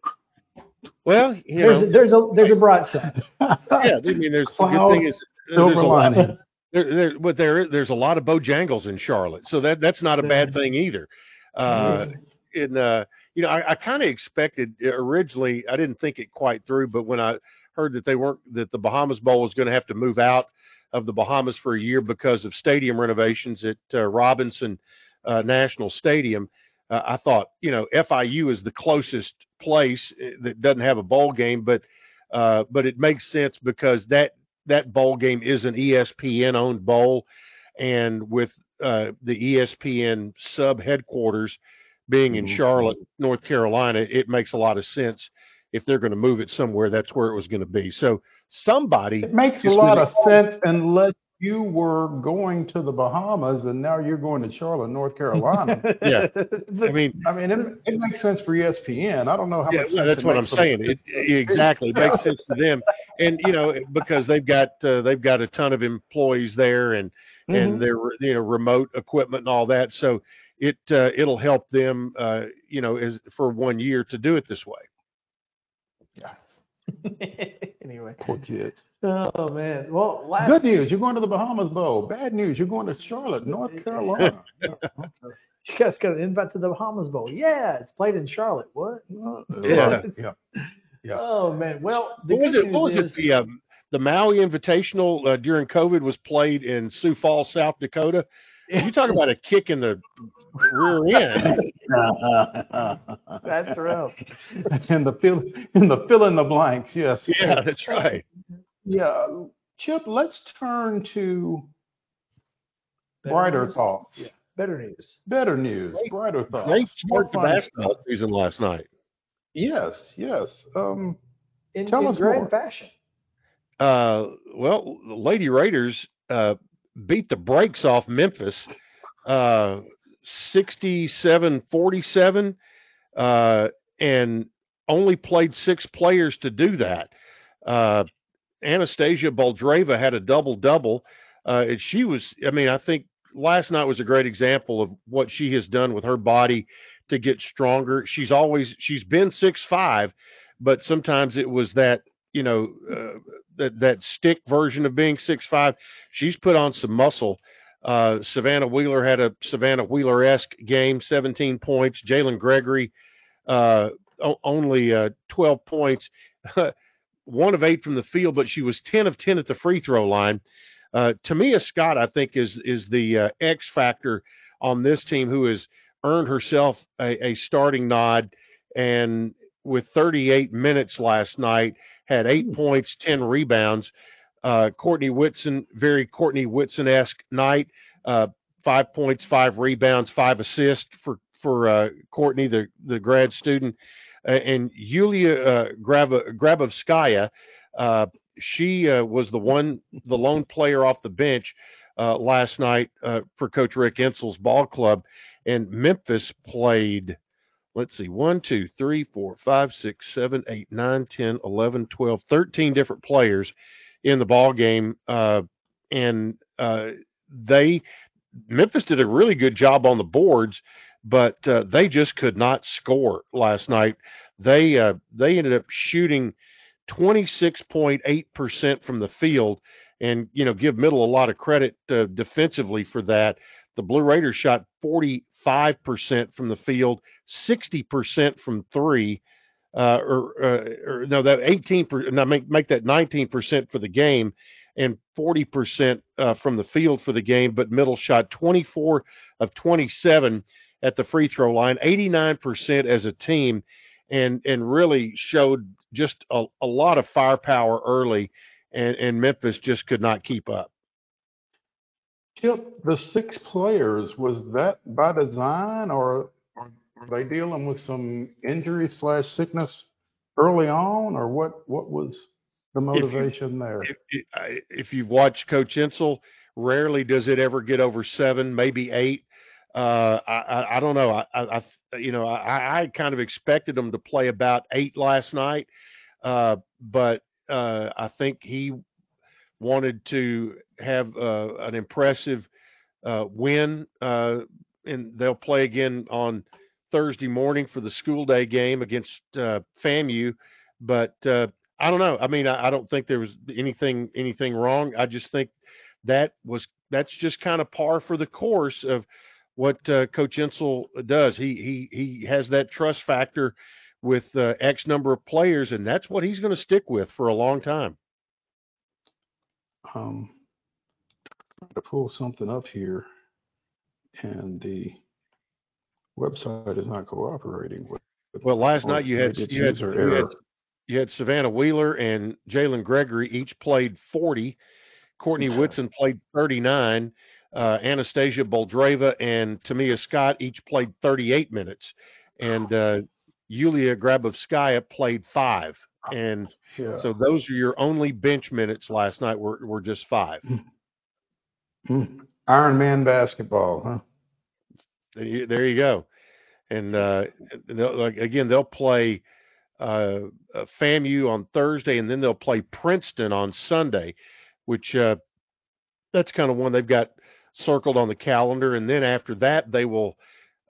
Well, you there's know, a, there's a there's a bright side. yeah, I mean, there's the good thing is there's a lot. lining. There, there, but there, there's a lot of Bojangles in Charlotte, so that that's not a bad thing either. Uh, in uh, you know, I, I kind of expected uh, originally. I didn't think it quite through, but when I heard that they weren't that the Bahamas Bowl was going to have to move out of the Bahamas for a year because of stadium renovations at uh, Robinson uh, National Stadium, uh, I thought, you know, FIU is the closest place uh, that doesn't have a bowl game, but uh, but it makes sense because that that bowl game is an ESPN owned bowl, and with uh, the ESPN sub headquarters being in Mhm. Charlotte, North Carolina, it makes a lot of sense. If they're going to move it somewhere, that's where it was going to be. So somebody It makes a lot of sense unless you were going to the Bahamas and now you're going to Charlotte, North Carolina. Yeah. I mean, I mean, it, it makes sense for ESPN. I don't know how yeah, much well, sense that's it what I'm saying. It, it- exactly it makes sense to them, and you know because they've got uh, they've got a ton of employees there, and Mhm. and their you know remote equipment and all that. So it uh, it'll help them uh, you know as for one year to do it this way. Yeah anyway. Poor kids. Oh man. Well, last Good news, you're going to the Bahamas Bowl. Bad news, you're going to Charlotte, North Carolina. you guys got an invite to the Bahamas Bowl. Yeah, it's played in Charlotte. What? Yeah. yeah. Yeah. Oh man. Well, the What was good it? What was news it? The um, the Maui Invitational uh, during COVID was played in Sioux Falls, South Dakota. You talk about a kick in the rear end. That's rough. and the fill in the fill in the blanks, yes. Yeah, that's right. Yeah. Chip, let's turn to Better brighter news? thoughts. Yeah. Better news. Better news, brighter thoughts. Great more start to basketball season last night. Yes, yes. Um, In, Tell in us grand more. fashion. Uh, well, the Lady Raiders uh, beat the brakes off Memphis, uh, 67-47, uh, and only played six players to do that. Uh, Anastasia Boldyreva had a double double. Uh, and she was, I mean, I think last night was a great example of what she has done with her body to get stronger. She's always, she's been six five, but sometimes it was that, you know, uh, that, that stick version of being six five. She's put on some muscle. Uh, Savannah Wheeler had a Savannah Wheeler esque game, 17 points. Jalynn Gregory, uh, o- only uh, 12 points, one of eight from the field, but she was 10 of 10 at the free throw line. Uh, Tamia Scott, I think, is is the uh, X factor on this team who has earned herself a, a starting nod, and with 38 minutes last night, had eight points, 10 rebounds. Uh, Courtney Whitson, very Courtney Whitson esque night, uh, five points, five rebounds, five assists for for uh, Courtney, the the grad student, uh, and Yulia uh, Grab- Grabovskaya. Uh, she uh, was the one, the lone player off the bench uh, last night uh, for Coach Rick Insell's ball club, and Memphis played. Let's see, one, two, three, four, five, six, seven, eight, nine, ten, eleven, twelve, thirteen different players in the ball game, uh, and uh, they Memphis did a really good job on the boards, but uh, they just could not score last night. They uh, they ended up shooting 26.8% from the field and you know give middle a lot of credit uh, defensively for that. The Blue Raiders shot 45% from the field, 60% from 3 uh, or, uh, or no that 18 per, no, make make that 19% for the game and 40% uh, from the field for the game but middle shot 24 of 27 at the free throw line 89% as a team and and really showed just a, a lot of firepower early, and, and Memphis just could not keep up. Chip, the six players, was that by design or are they dealing with some injury slash sickness early on or what, what was the If you- motivation there? If, if, if you've watched Coach Insell, rarely does it ever get over seven, maybe eight. Uh, I, I, I don't know. I, I, you know, I, I kind of expected them to play about eight last night, uh, but uh, I think he wanted to have uh, an impressive uh, win, uh, and they'll play again on Thursday morning for the school day game against uh, FAMU. But uh, I don't know. I mean, I, I don't think there was anything anything wrong. I just think that was that's just kind of par for the course of what uh, Coach Insell does. He he he has that trust factor with uh, X number of players, and that's what he's going to stick with for a long time. Um, to pull something up here and the website is not cooperating with. Well, last night you had you had, you had you had Savannah Wheeler and Jalynn Gregory each played 40. Courtney Okay. Whitson played 39. uh, Anastasia Boldyreva and Tamia Scott each played 38 minutes, and uh, Yulia Grabovskaya played five. And Yeah. so those are your only bench minutes last night. Were were just five. Mm. Iron Man basketball, huh? There you, go. And uh, like again, they'll play uh, uh, FAMU on Thursday, and then they'll play Princeton on Sunday, which uh, that's kind of one they've got circled on the calendar. And then after that, they will,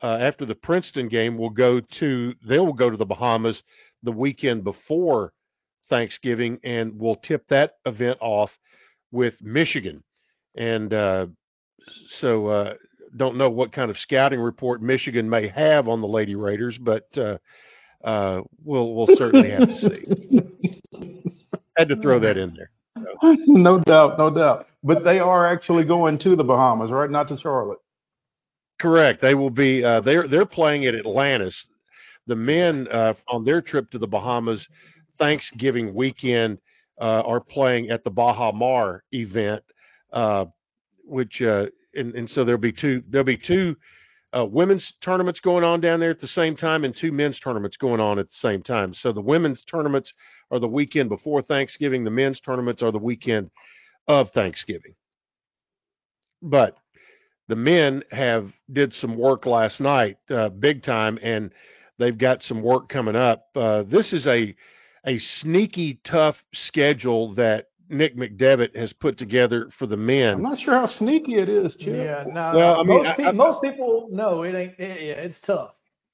uh, after the Princeton game, will go to they will go to the Bahamas the weekend before Thanksgiving, and we'll tip that event off with Michigan. And uh, so uh, don't know what kind of scouting report Michigan may have on the Lady Raiders, but uh, uh, we'll we'll certainly have to see. Had to throw that in there. no doubt, no doubt. But they are actually going to the Bahamas, right? Not to Charlotte. Correct. They will be. Uh, they're they're playing at Atlantis. The men uh, on their trip to the Bahamas, Thanksgiving weekend, uh, are playing at the Baha Mar event, uh, which uh, and and so there'll be two there'll be two uh, women's tournaments going on down there at the same time and two men's tournaments going on at the same time. So the women's tournaments are the weekend before Thanksgiving. The men's tournaments are the weekend of Thanksgiving. But the men have did some work last night, uh, big time, and they've got some work coming up. Uh, this is a a sneaky tough schedule that Nick McDevitt has put together for the men. I'm not sure how sneaky it is, Chip. Yeah, no, Well. I mean, most, I- pe- I- most people know it ain't. It, yeah, it's tough.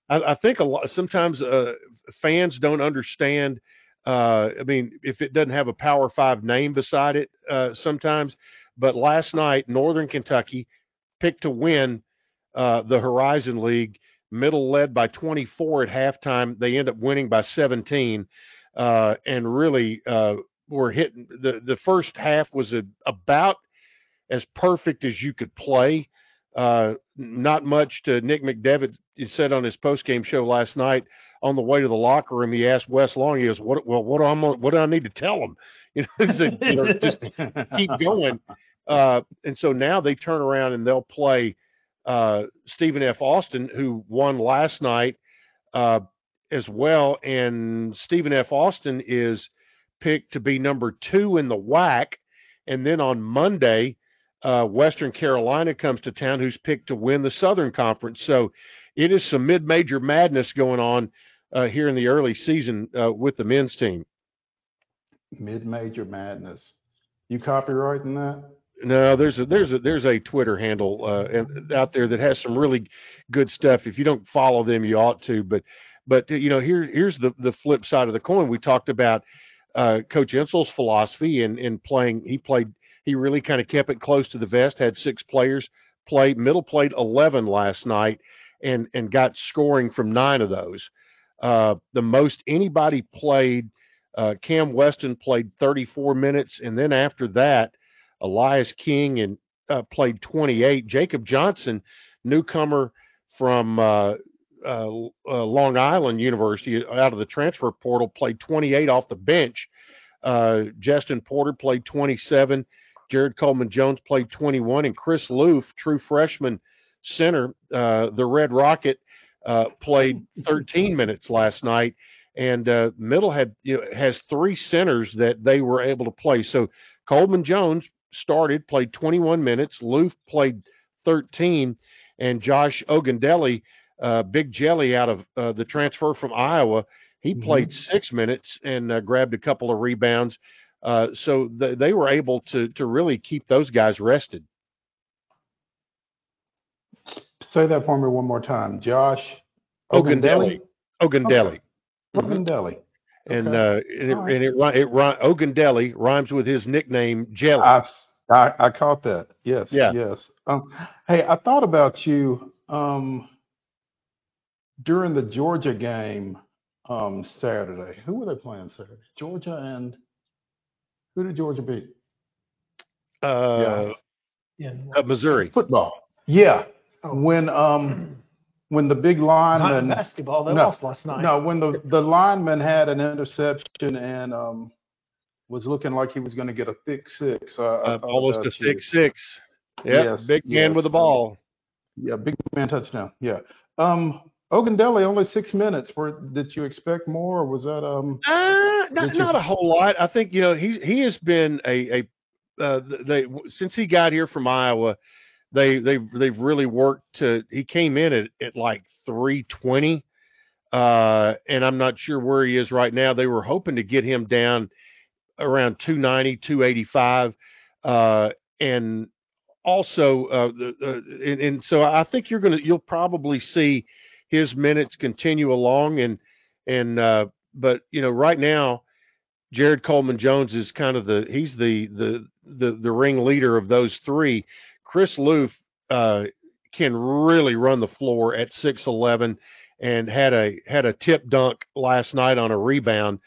I, I think a lot sometimes uh, fans don't understand. Uh, I mean, if it doesn't have a Power Five name beside it, uh, sometimes. But last night, Northern Kentucky picked to win uh, the Horizon League. Middle led by 24 at halftime. They end up winning by 17, uh, and really uh, were hitting. the The first half was a, about as perfect as you could play. Uh, not much to Nick McDevitt he said on his post game show last night on the way to the locker room. He asked Wes Long, he goes, "What? Well, what do I what do I need to tell him? You know, he said, you know just keep going." Uh, and so now they turn around and they'll play uh, Stephen F. Austin, who won last night uh, as well. And Stephen F. Austin is picked to be number two in the WAC. And then on Monday, uh, Western Carolina comes to town, who's picked to win the Southern Conference. So it is some mid-major madness going on uh, here in the early season uh, with the men's team. Mid-major madness. You copywriting that? No, there's a there's a there's a Twitter handle uh, and- out there that has some really good stuff. If you don't follow them, you ought to. But but you know here here's the the flip side of the coin. We talked about uh, Coach Insell's philosophy in in playing. He played. He really kind of kept it close to the vest. Had six players play. Middle played 11 last night, and and got scoring from nine of those. Uh, the most anybody played. Uh, Cam Weston played 34 minutes, and then after that. Elias King and uh, played 28. Jacob Johnson, newcomer from uh, uh, uh, Long Island University out of the transfer portal, played 28 off the bench. Uh, Justin Porter played 27. Jared Coleman Jones played 21, and Chris Loofe, true freshman center, uh, the Red Rocket, uh, played 13 minutes last night. And uh, Middle had you know, has three centers that they were able to play. So Coleman Jones started, played 21 minutes. Loofe played 13, and Josh Ogundele, uh, Big Jelly out of uh, the transfer from Iowa, he played six minutes and uh, grabbed a couple of rebounds. Uh, so th- they were able to to really keep those guys rested. Say that for me one more time. Josh Ogundele, Ogundele, Ogundele. And Okay. uh, and it, All right. and it, ri- it ri- Ogundele rhymes with his nickname Jelly. I, I, I caught that. Yes. Yeah. Yes. Um, hey, I thought about you um, during the Georgia game um, Saturday. Who were they playing Saturday? Georgia and who did Georgia beat? uh, Yeah. uh, Missouri. Football. Yeah. When um when the big Not lineman in basketball. They no, lost last night. No, when the the lineman had an interception and um was looking like he was going to get a thick six. Uh, Uh, almost about a you. thick six. Yeah, Yes, big man yes. with the ball. Yeah, big man touchdown. Yeah. Um, Ogundele only six minutes. Were did you expect more, or was that um? Uh, not, you- not a whole lot. I think you know he he has been a a uh, they since he got here from Iowa, they they've they've really worked to. He came in at at like three twenty, uh, and I'm not sure where he is right now. They were hoping to get him down around 290, 285, uh, and also uh, the, uh, and, and so I think you're gonna you'll probably see his minutes continue along and and uh, but you know right now Jared Coleman Jones is kind of the he's the the the the ring leader of those three. Chris Loofe uh, can really run the floor at six eleven and had a had a tip dunk last night on a rebound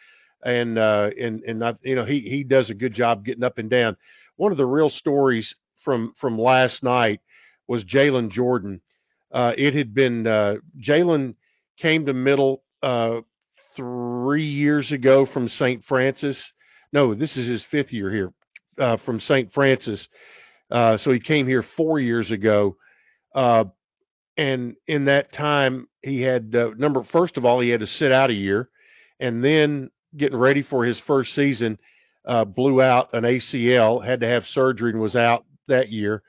and uh, and and I, you know he he does a good job getting up and down. One of the real stories from from last night was Jalen Jordan. Uh, it had been uh, Jalen came to middle uh, three years ago from St. Francis. No, this is his fifth year here uh, from St. Francis. Uh, so he came here four years ago. Uh, and in that time, he had uh, number first of all, he had to sit out a year, and then getting ready for his first season, uh, blew out an ACL, had to have surgery, and was out that year,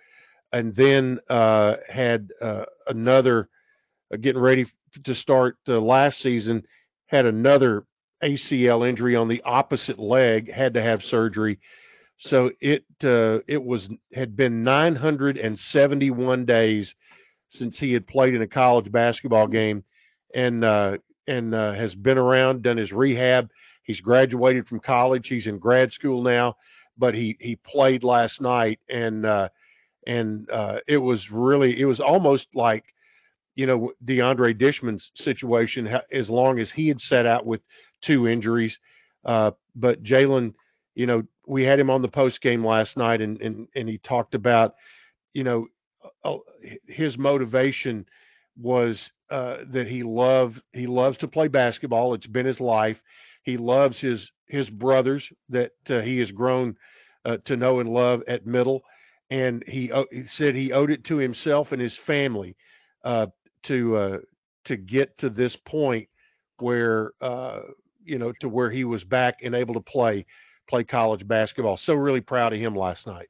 and then uh, had another getting ready to start last season, had another ACL injury on the opposite leg, had to have surgery. So it uh, it was had been 971 days since he had played in a college basketball game, and uh, and uh, has been around, done his rehab. He's graduated from college. He's in grad school now, but he he played last night, and uh, and uh, it was really it was almost like you know DeAndre Dishman's situation. As long as he had set out with two injuries, uh, but Jalen, you know, we had him on the post game last night, and and and he talked about, you know, uh, his motivation was uh, that he loved he loves to play basketball. It's been his life. He loves his his brothers that uh, he has grown uh, to know and love at middle, and he, o- he said he owed it to himself and his family uh, to uh, to get to this point where uh, you know to where he was back and able to play play college basketball. So really proud of him last night.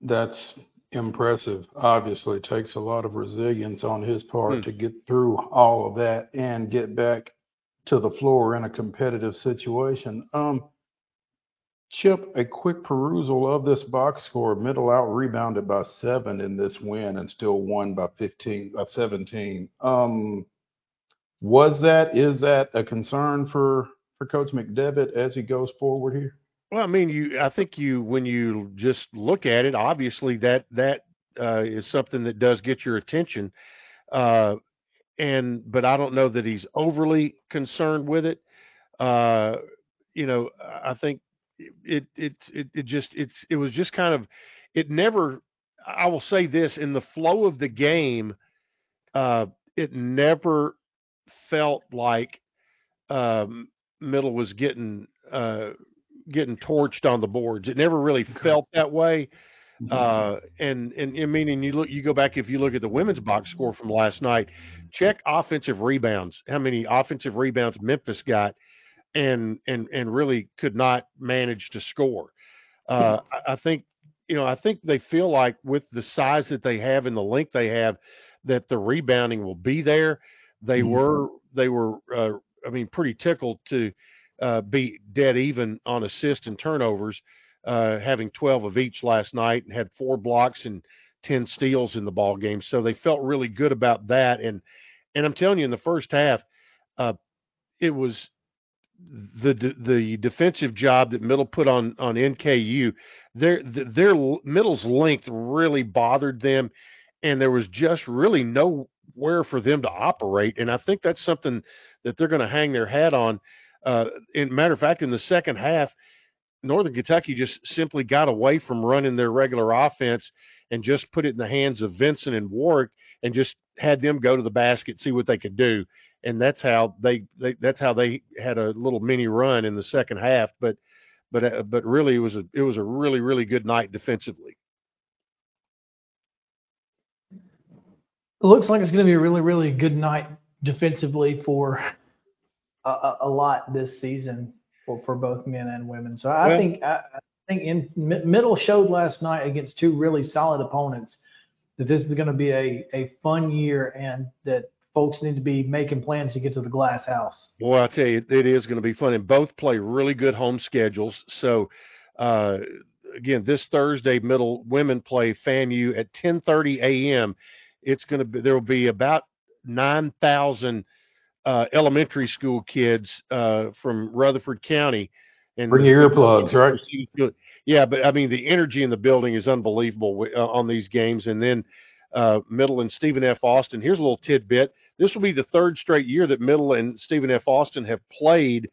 That's impressive. Obviously, takes a lot of resilience on his part Hmm. to get through all of that and get back to the floor in a competitive situation. Um, Chip, a quick perusal of this box score. Middle out rebounded by seven in this win and still won by 15, by 17. Um, was that, is that a concern for, for Coach McDevitt as he goes forward here? Well, I mean, you. I think you when you just look at it, obviously that that uh, is something that does get your attention. Uh, and but I don't know that he's overly concerned with it. Uh, you know, I think it it it it just it's it was just kind of it never. I will say this in the flow of the game, uh, it never felt like um, Middle was getting uh, getting torched on the boards. It never really felt that way. Uh, and and and you look, you go back if you look at the women's box score from last night. Check offensive rebounds. How many offensive rebounds Memphis got, and and and really could not manage to score. Uh, I, I think you know I think they feel like with the size that they have and the length they have, that the rebounding will be there. They Mhm. were they were uh, I mean pretty tickled to uh, be dead even on assists and turnovers, uh, having 12 of each last night and had four blocks and 10 steals in the ball game. So they felt really good about that. And and I'm telling you, in the first half, uh, it was the the defensive job that Middle put on on NKU. Their their Middle's length really bothered them, and there was just really nowhere for them to operate. And I think that's something that they're going to hang their hat on. Uh, in matter of fact, in the second half, Northern Kentucky just simply got away from running their regular offense and just put it in the hands of Vinson and Warrick and just had them go to the basket, see what they could do. And that's how they, they that's how they had a little mini run in the second half. But but uh, but really it was a it was a really really good night defensively. It looks like it's going to be a really, really good night defensively for a, a, lot this season for, for both men and women. So I Well- think I, I think in middle showed last night against two really solid opponents that this is going to be a, a fun year and that folks need to be making plans to get to the glass house. Well, I tell you, it is going to be fun, and both play really good home schedules. So, uh, again, this Thursday, middle women play FAMU at 10:30 a.m. It's going to be there will be about 9,000 uh, elementary school kids uh, from Rutherford County. And Bring your earplugs, right? Yeah, but I mean the energy in the building is unbelievable uh, on these games. And then uh, Middle and Stephen F. Austin. Here's a little tidbit. This will be the third straight year that Middle and Stephen F. Austin have played,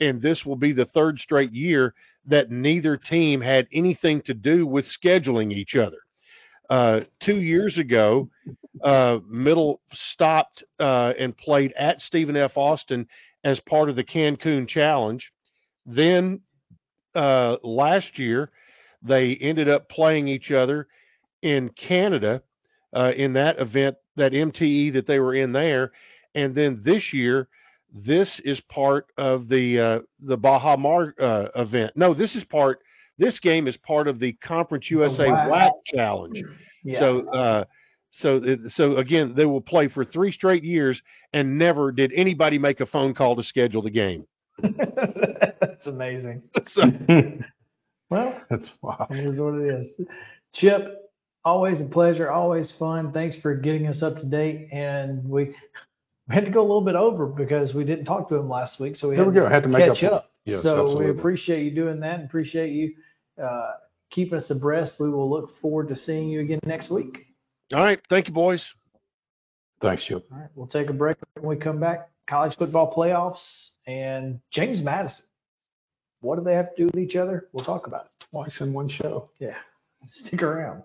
and this will be the third straight year that neither team had anything to do with scheduling each other. Uh, two years ago, uh, Middle stopped uh, and played at Stephen F. Austin as part of the Cancun Challenge. Then uh, last year, they ended up playing each other in Canada uh, in that event, that MTE that they were in there. And then this year, this is part of the the Baha Mar event. No, this is part. This game is part of the Conference USA WAC. WAC Challenge. Yeah. So, uh, so, so again, they will play for three straight years, and never did anybody make a phone call to schedule the game. That's amazing. So, Well, That's wow. It is what it is. Chip, always a pleasure, always fun. Thanks for getting us up to date. And we, we had to go a little bit over because we didn't talk to him last week, so we There had, we go. Had to make catch up- up. Yes, so we appreciate you doing that and appreciate you uh, keeping us abreast. We will look forward to seeing you again next week. all right, thank you, boys. Thanks, Chip. All right, we'll take a break when we come back. College football playoffs and James Madison. What do they have to do with each other? We'll talk about it. Twice in one show. Yeah, stick around.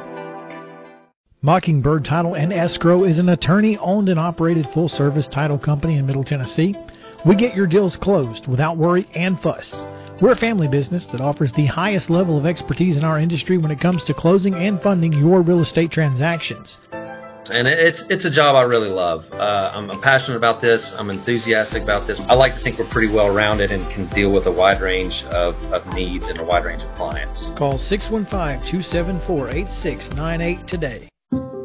Mockingbird Title and Escrow is an attorney owned and operated full service title company in Middle Tennessee. We get your deals closed without worry and fuss. We're a family business that offers the highest level of expertise in our industry when it comes to closing and funding your real estate transactions. and it's it's a job I really love. Uh, I'm, I'm passionate about this. I'm enthusiastic about this. I like to think we're pretty well rounded and can deal with a wide range of, of needs and a wide range of clients. Call 615 274 8698 today.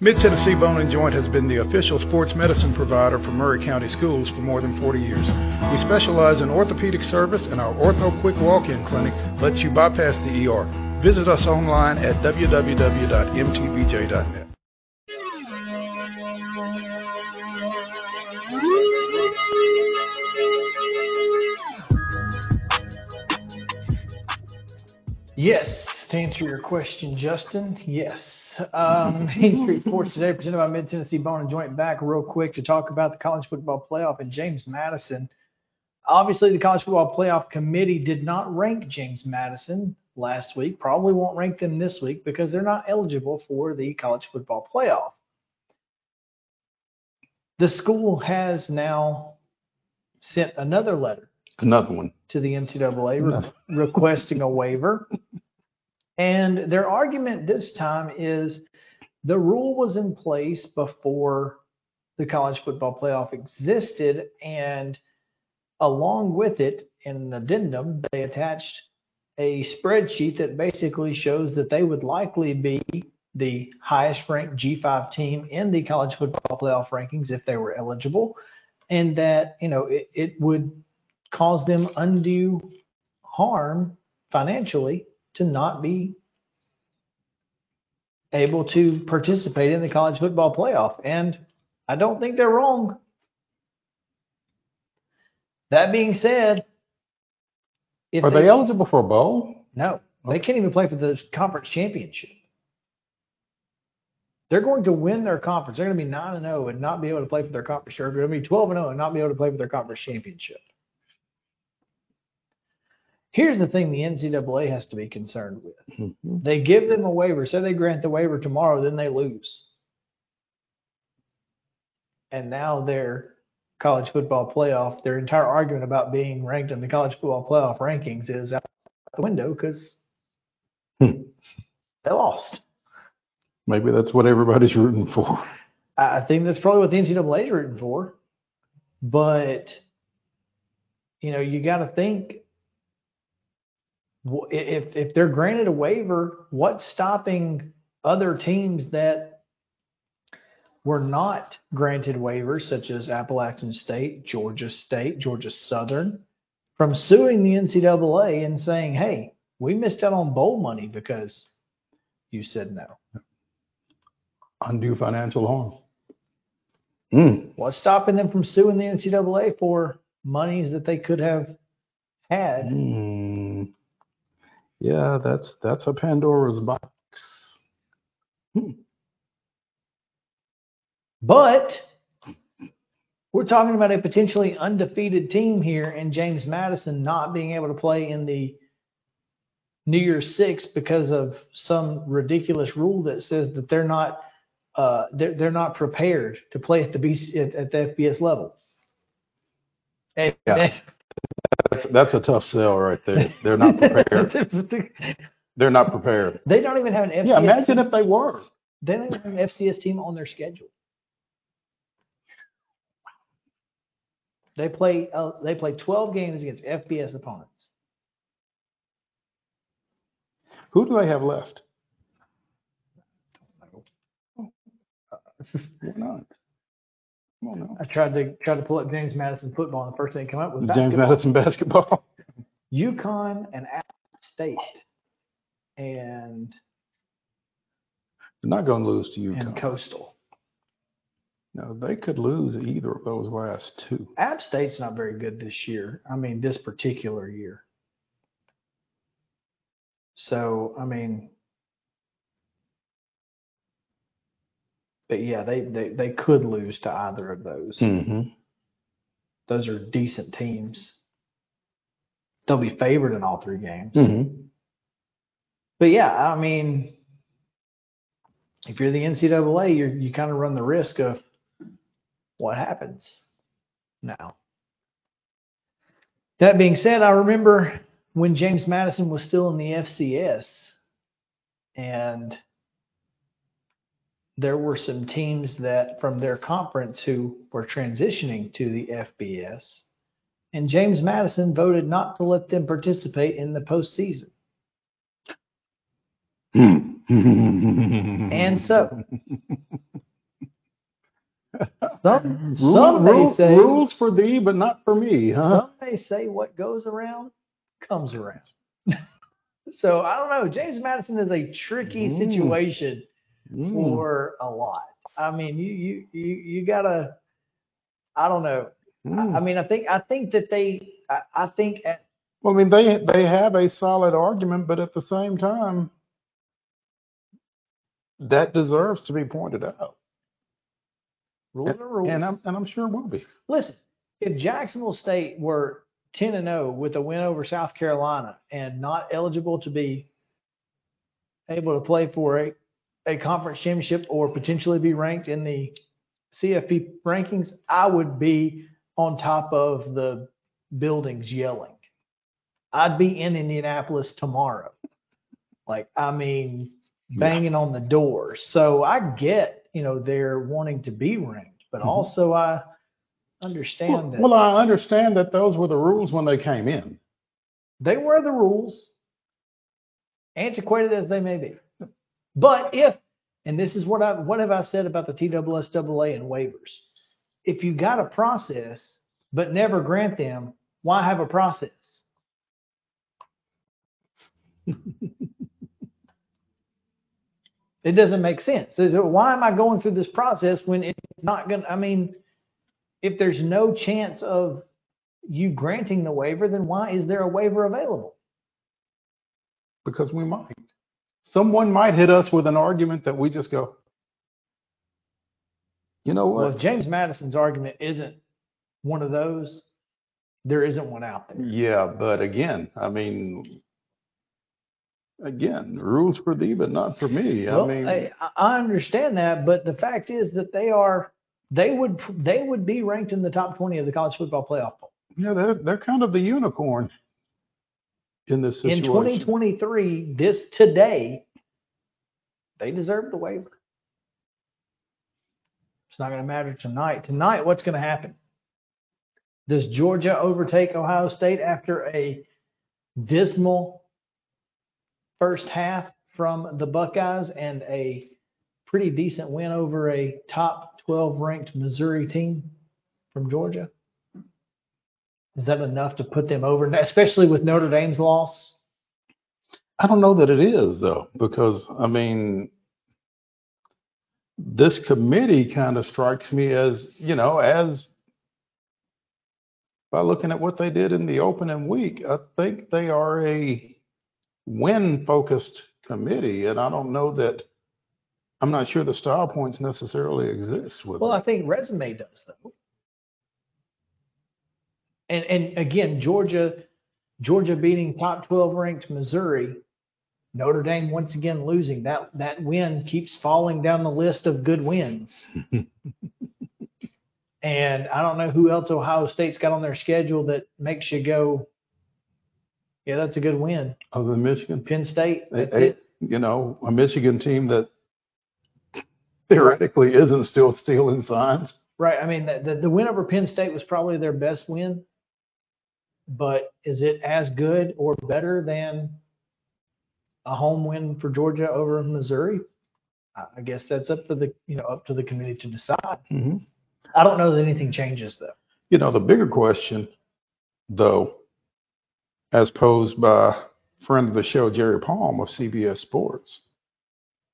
Mid Tennessee Bone and Joint has been the official sports medicine provider for Maury County Schools for more than 40 years. We specialize in orthopedic service, and our Ortho Quick Walk In Clinic lets you bypass the ER. Visit us online at www.mtbj.net. Yes, to answer your question, Justin, yes. Um, Main Street Sports today presented by Mid Tennessee Bone and Joint back real quick to talk about the college football playoff and James Madison. Obviously, the college football playoff committee did not rank James Madison last week. Probably won't rank them this week because they're not eligible for the college football playoff. The school has now sent another letter Another one. to the NCAA re- requesting a waiver. And their argument this time is the rule was in place before the college football playoff existed. And along with it, in an addendum, they attached a spreadsheet that basically shows that they would likely be the highest ranked G5 team in the college football playoff rankings if they were eligible. And that, you know, it, it would cause them undue harm financially to not be able to participate in the college football playoff. And I don't think they're wrong. That being said, Are they eligible for a bowl? No, they can't even play for the conference championship. They're going to win their conference. They're going to be 9 and 0 and not be able to play for their conference. They're going to be 12 and 0 and not be able to play for their conference championship. Here's the thing the NCAA has to be concerned with. They give them a waiver, say they grant the waiver tomorrow, then they lose. And now their college football playoff, their entire argument about being ranked in the college football playoff rankings is out the window because Hmm. they lost. Maybe that's what everybody's rooting for. I think that's probably what the NCAA is rooting for. But you know, you got to think if if they're granted a waiver, what's stopping other teams that were not granted waivers, such as Appalachian State, Georgia State, Georgia Southern, from suing the NCAA and saying, "Hey, we missed out on bowl money because you said no." Undue financial harm. Mm. What's stopping them from suing the NCAA for monies that they could have had? Mm. Yeah, that's that's a Pandora's box. But we're talking about a potentially undefeated team here, and James Madison not being able to play in the New Year's Six because of some ridiculous rule that says that they're not uh, they're, they're not prepared to play at the BC, at, at the FBS level. And Yeah. That's that's a tough sell right there. They're not prepared. They're not prepared. They don't even have an FCS. Yeah, imagine team. if they were. They don't even have an FCS team on their schedule. They play uh, they play 12 games against FBS opponents. Who do they have left? Why not? Come on now. I tried to try to pull up James Madison football, and the first thing that came up was James basketball. Madison basketball. UConn and App State, and They're not going to lose to UConn and Coastal. No, they could lose either of those last two. App State's not very good this year. I mean, this particular year. So, I mean, but yeah, they, they, they could lose to either of those. Mm-hmm. Those are decent teams. They'll be favored in all three games. Mm-hmm. But yeah, I mean, if you're the NCAA, you you kind of run the risk of what happens now. That being said, I remember when James Madison was still in the FCS, and there were some teams that from their conference who were transitioning to the FBS, and James Madison voted not to let them participate in the postseason. and so, some, Rule- some may rule- say rules for thee, but not for me, huh? some may say what goes around comes around. so I don't know. James Madison is a tricky Mm. situation Mm. for a lot. I mean, you you you you gotta. I don't know. I, Mm. I mean, I think I think that they. I, I think at, Well, I mean, they they have a solid argument, but at the same time, that deserves to be pointed out, rules and, are rules. and I'm and I'm sure will be. Listen, if Jacksonville State were 10 and 0 with a win over South Carolina and not eligible to be able to play for a, a conference championship or potentially be ranked in the CFP rankings, I would be on top of the buildings yelling. I'd be in Indianapolis tomorrow. Like, I mean, banging on the doors. So I get, you know, they're wanting to be ranked, but Mhm. also I understand Well, that well, I understand that those were the rules when they came in. they were the rules, antiquated as they may be. But if, and this is what I what have I said about the TSSAA and waivers? If you got a process but never grant them, why have a process? it doesn't make sense. Why am I going through this process when it's not going to, I mean, if there's no chance of you granting the waiver, then why is there a waiver available? because we might. Someone might hit us with an argument that we just go, you know what? Well, if James Madison's argument isn't one of those, there isn't one out there. Yeah, but again, I mean, again, rules for thee, but not for me. well, I mean, I, I understand that, but the fact is that they are they would they would be ranked in the top twenty of the college football playoff poll yeah, they're they're kind of the unicorn in this in 2023. This today, they deserve the waiver. It's not going to matter tonight. Tonight, what's going to happen? Does Georgia overtake Ohio State after a dismal first half from the Buckeyes and a pretty decent win over a top 12 ranked Missouri team from Georgia? Is that enough to put them over, especially with Notre Dame's loss? I don't know that it is though, because I mean, this committee kind of strikes me as you know, as by looking at what they did in the opening week, I think they are a win-focused committee, and I don't know that. I'm not sure the style points necessarily exist with Well. I think resume does though. And and again, Georgia, Georgia beating top 12 ranked Missouri, Notre Dame once again losing. That that win keeps falling down the list of good wins. and I don't know who else Ohio State's got on their schedule that makes you go, yeah, that's a good win. Other than Michigan, Penn State, it. you know, a Michigan team that theoretically isn't still stealing signs. Right. I mean, the, the, the win over Penn State was probably their best win, but is it as good or better than a home win for Georgia over Missouri? I guess that's up to the you know up to the committee to decide. Mm-hmm. I don't know that anything changes though. You know, the bigger question, though, as posed by friend of the show Jerry Palm of CBS Sports,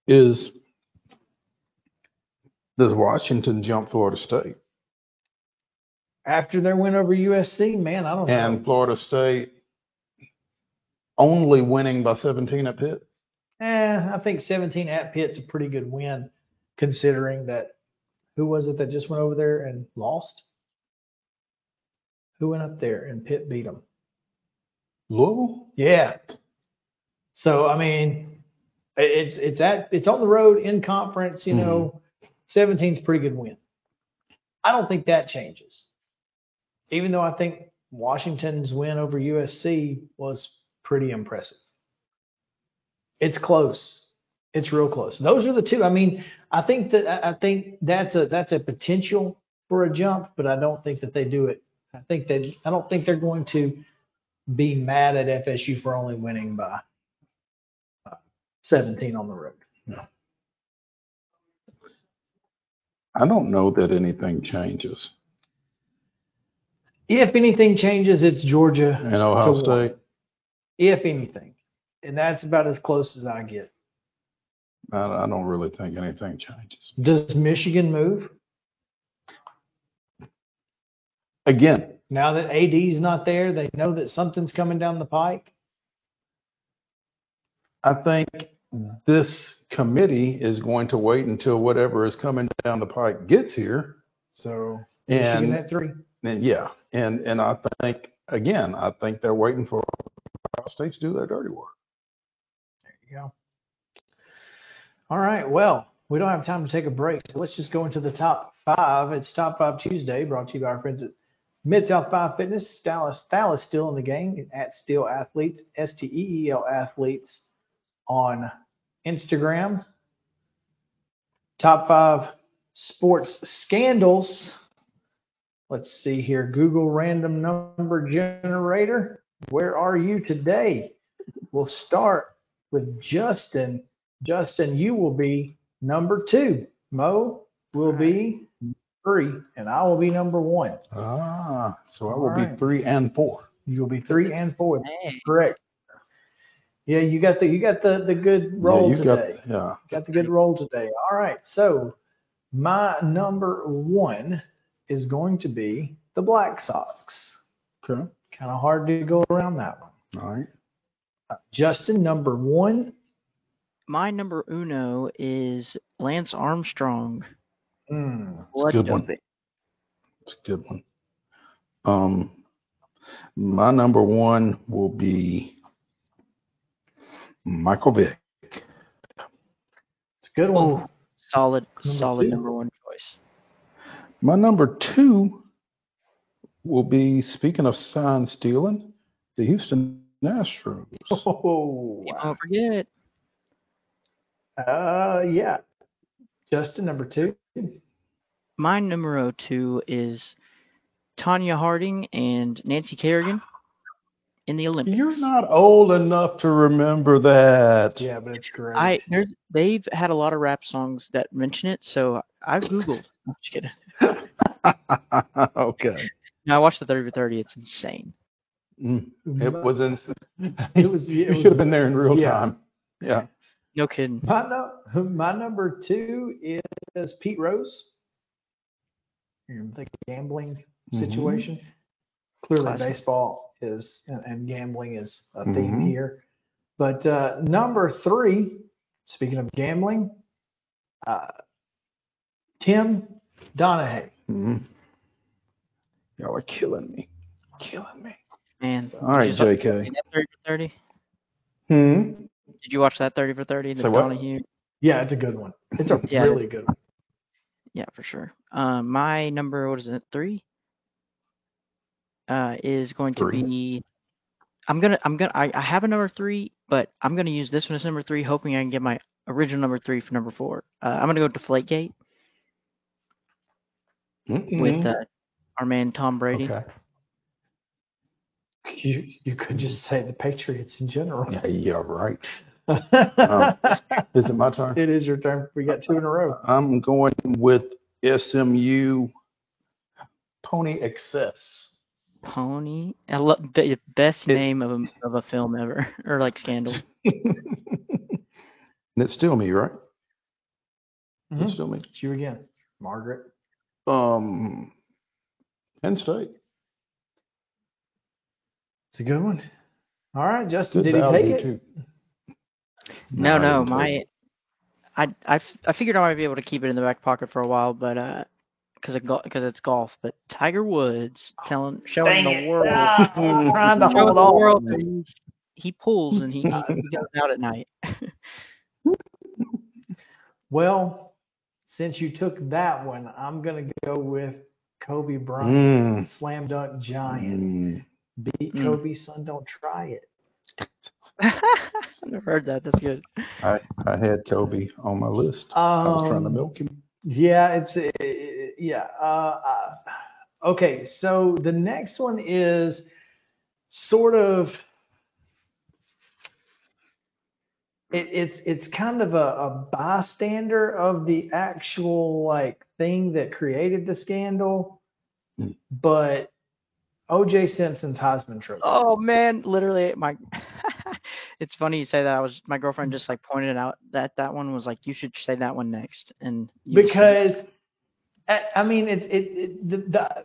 is does Washington jump Florida State? After their win over USC, man, I don't know. And Florida State only winning by 17 at Pitt? Eh, I think 17 at Pitt's a pretty good win, considering that who was it that just went over there and lost? Who went up there and Pitt beat them? Louisville? Yeah. So I mean, it's it's at it's on the road in conference. You know, 17's a pretty good win. I don't think that changes. Even though I think Washington's win over USC was pretty impressive. It's close. It's real close. Those are the two. I mean, I think that I think that's a that's a potential for a jump, but I don't think that they do it. I think that I don't think they're going to be mad at FSU for only winning by uh, 17 on the road. I don't know that anything changes. If anything changes, it's Georgia And Ohio. State, If anything, and that's about as close as I get. I, I don't really think anything changes. Does Michigan move Again, now that AD's not there? They know that something's coming down the pike. I think this committee is going to wait until whatever is coming down the pike gets here. So Michigan at three. And yeah, and, and I think, again, I think they're waiting for Ohio State to do their dirty work. There you go. All right. Well, we don't have time to take a break, so let's just go into the top five. It's Top Five Tuesday, brought to you by our friends at Mid South Five Fitness. Dallas, Dallas still in the game at Steel Athletes, S T E E L Athletes on Instagram. Top five sports scandals. Let's see here. Google random number generator. Where are you today? We'll start with Justin. Justin, you will be number two. Mo will be three, and I will be number one. Ah, so I will All be three and four. You'll be three and four. Hey. Correct. Yeah, you got the you got the the good roll yeah, you got, today. yeah. Got the good roll today. All right. So my number one is going to be the Black Sox. Okay. Kind of hard to go around that one. All right. Uh, Justin, number one. My number uno is Lance Armstrong. Mm, It's a good one. Blood It's a good one. Um, my number one will be Michael Vick. It's a good one. Solid, Number solid two. number one choice. My number two will be, speaking of sign stealing, the Houston Astros. Oh, wow. Don't forget. uh, yeah. Justin, number two. My numero two is Tonya Harding and Nancy Kerrigan in the Olympics. You're not old enough to remember that. Yeah, but it's great. I they've had a lot of rap songs that mention it, so I googled. I'm just kidding. okay. No, I watched the 30 for 30. It's insane. Mm. It was in. It was- it you should have been there in real yeah. time. Yeah. No kidding. My, no, my number two is Pete Rose. You know, The gambling Mhm. situation. Clearly, Classic. baseball is and, and gambling is a theme Mhm. here. But uh, number three, speaking of gambling, uh, Tim Donaghy. Mm-hmm. Y'all are killing me. Killing me. Man. All right, Did you watch JK. 30 for 30? Hmm. Did you watch that 30 for 30? The Say what? Donaghy? Yeah, it's a good one. It's a Yeah. really good one. Yeah, for sure. Um, my number, what is it, three? Uh, is going to Three. be. I'm gonna, I'm gonna, I, I have a number three, but I'm gonna use this one as number three, hoping I can get my original number three for number four. Uh, I'm gonna go to Deflategate with uh, our man Tom Brady. Okay. You you could just say the Patriots in general. Yeah, you're right. Um, Is it my turn? it is your turn. We got two in a row. I'm going with SMU Pony Excess. Pony. I love be, best It- name of a of a film ever, or like scandal. and it's still me, right? Mhm. It's still me. It's you again, Margaret. Um, Penn State. It's a good one. All right, Justin, Good did he take it? too. No, I no, didn't take my, it. I, I, f- I figured I might be able to keep it in the back pocket for a while, but uh, because because it's golf. But Tiger Woods telling, showing the world, trying to showing hold the world he, he pulls and he, he goes out at night. Well, since you took that one, I'm gonna go with Kobe Bryant, Mm. slam dunk giant. Mm. Beat Mm. Kobe, son. Don't try it. I've never heard that. That's good. I I had Kobe on my list. I was trying to Um, milk him. Yeah, it's uh, yeah. Uh, uh, okay, so the next one is sort of it, it's it's kind of a, a bystander of the actual like thing that created the scandal, hmm. but O.J. Simpson's Heisman Trophy. Oh man, literally my. it's funny you say that. I was my girlfriend hmm. just like pointed it out that that one was like you should say that one next, and you just said- because I I mean it's it, it the,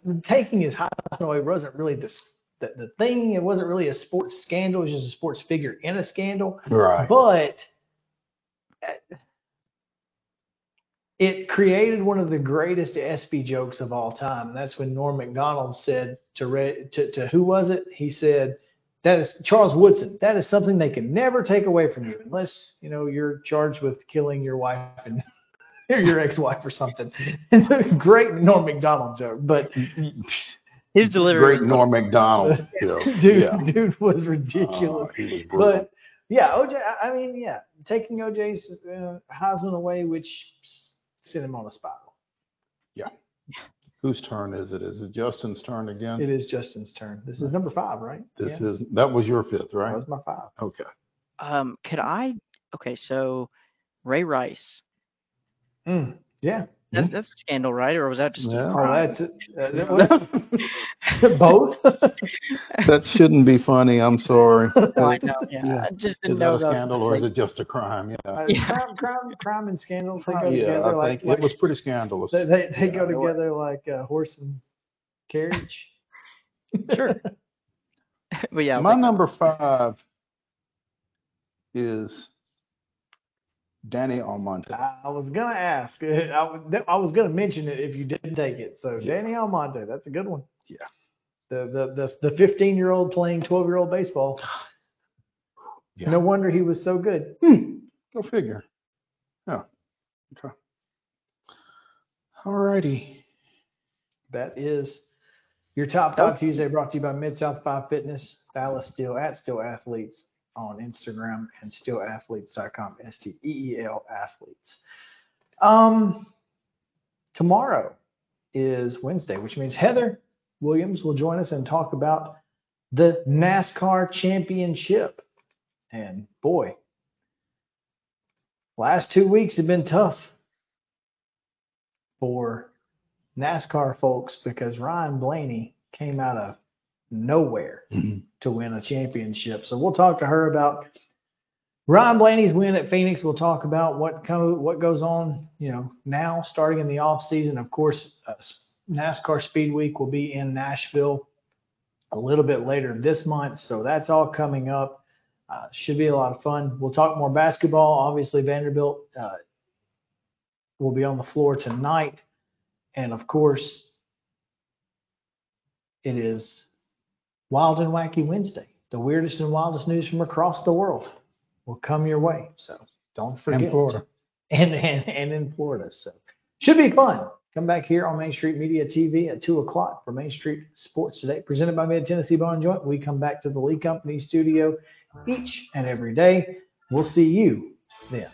the taking his Heisman away wasn't really the, s- the the thing. It wasn't really a sports scandal. It was just a sports figure in a scandal. Right. But uh, it created one of the greatest SB jokes of all time. And that's when Norm Macdonald said to, to to who was it? He said. That is Charles Woodson. That is something they can never take away from you, unless you know you're charged with killing your wife and or your ex-wife or something. It's a great Norm Macdonald joke, but his delivery. Great was- Norm Macdonald. joke. dude, yeah. dude was ridiculous. Oh, he was but yeah, OJ. I- I mean, yeah, taking OJ's uh, Heisman away, which s- sent him on a spiral. Yeah. Whose turn is it? Is it Justin's turn again? It is Justin's turn. This is number five, right? This yeah. is that was your fifth, right? that right? was my five. Okay. Um, could I? Okay, so Ray Rice. Mm, yeah. That's that's a scandal, right? Or was that just Yeah. a crime? that's uh, both. That shouldn't be funny. I'm sorry. No, I know. Yeah, Yeah. I just Is didn't that know a scandal or is it just a crime? Yeah. Uh, Yeah. crime, crime, crime, and scandals they go Yeah, together I like, think like it was pretty scandalous. they they, they Yeah, go they together like uh, horse and carriage. Sure. but yeah, My like, number five is Danny Almonte. I, I was gonna ask. I, was- I was gonna mention it if you didn't take it. So Yeah. Danny Almonte, that's a good one. Yeah. The the the the 15 year old playing 12 year old baseball. Yeah. No wonder he was so good. Hmm. Go figure. Yeah. Okay. All righty. That is your top five Tuesday brought to you by Mid South Five Fitness, Dallas Steel at Steel Athletes on Instagram and steelathletes.com, S T E E L athletes. Um, tomorrow is Wednesday, which means Heather Williams will join us and talk about the NASCAR Championship. And boy, last two weeks have been tough for NASCAR folks because Ryan Blaney came out of nowhere to win a championship. So we'll talk to her about Ryan Blaney's win at Phoenix. We'll talk about what what goes on, you know, now starting in the off season. Of course, uh, NASCAR Speed Week will be in Nashville a little bit later this month, so that's all coming up. Uh, should be a lot of fun. We'll talk more basketball. Obviously, Vanderbilt uh, will be on the floor tonight. And of course, it is Wild and Wacky Wednesday. The weirdest and wildest news from across the world will come your way. So don't forget. In Florida. And, and, and in Florida. So should be fun. Come back here on Main Street Media TV at 2 o'clock for Main Street Sports Today, presented by Mid Tennessee and Joint. We come back to the Lee Company studio each and every day. We'll see you then.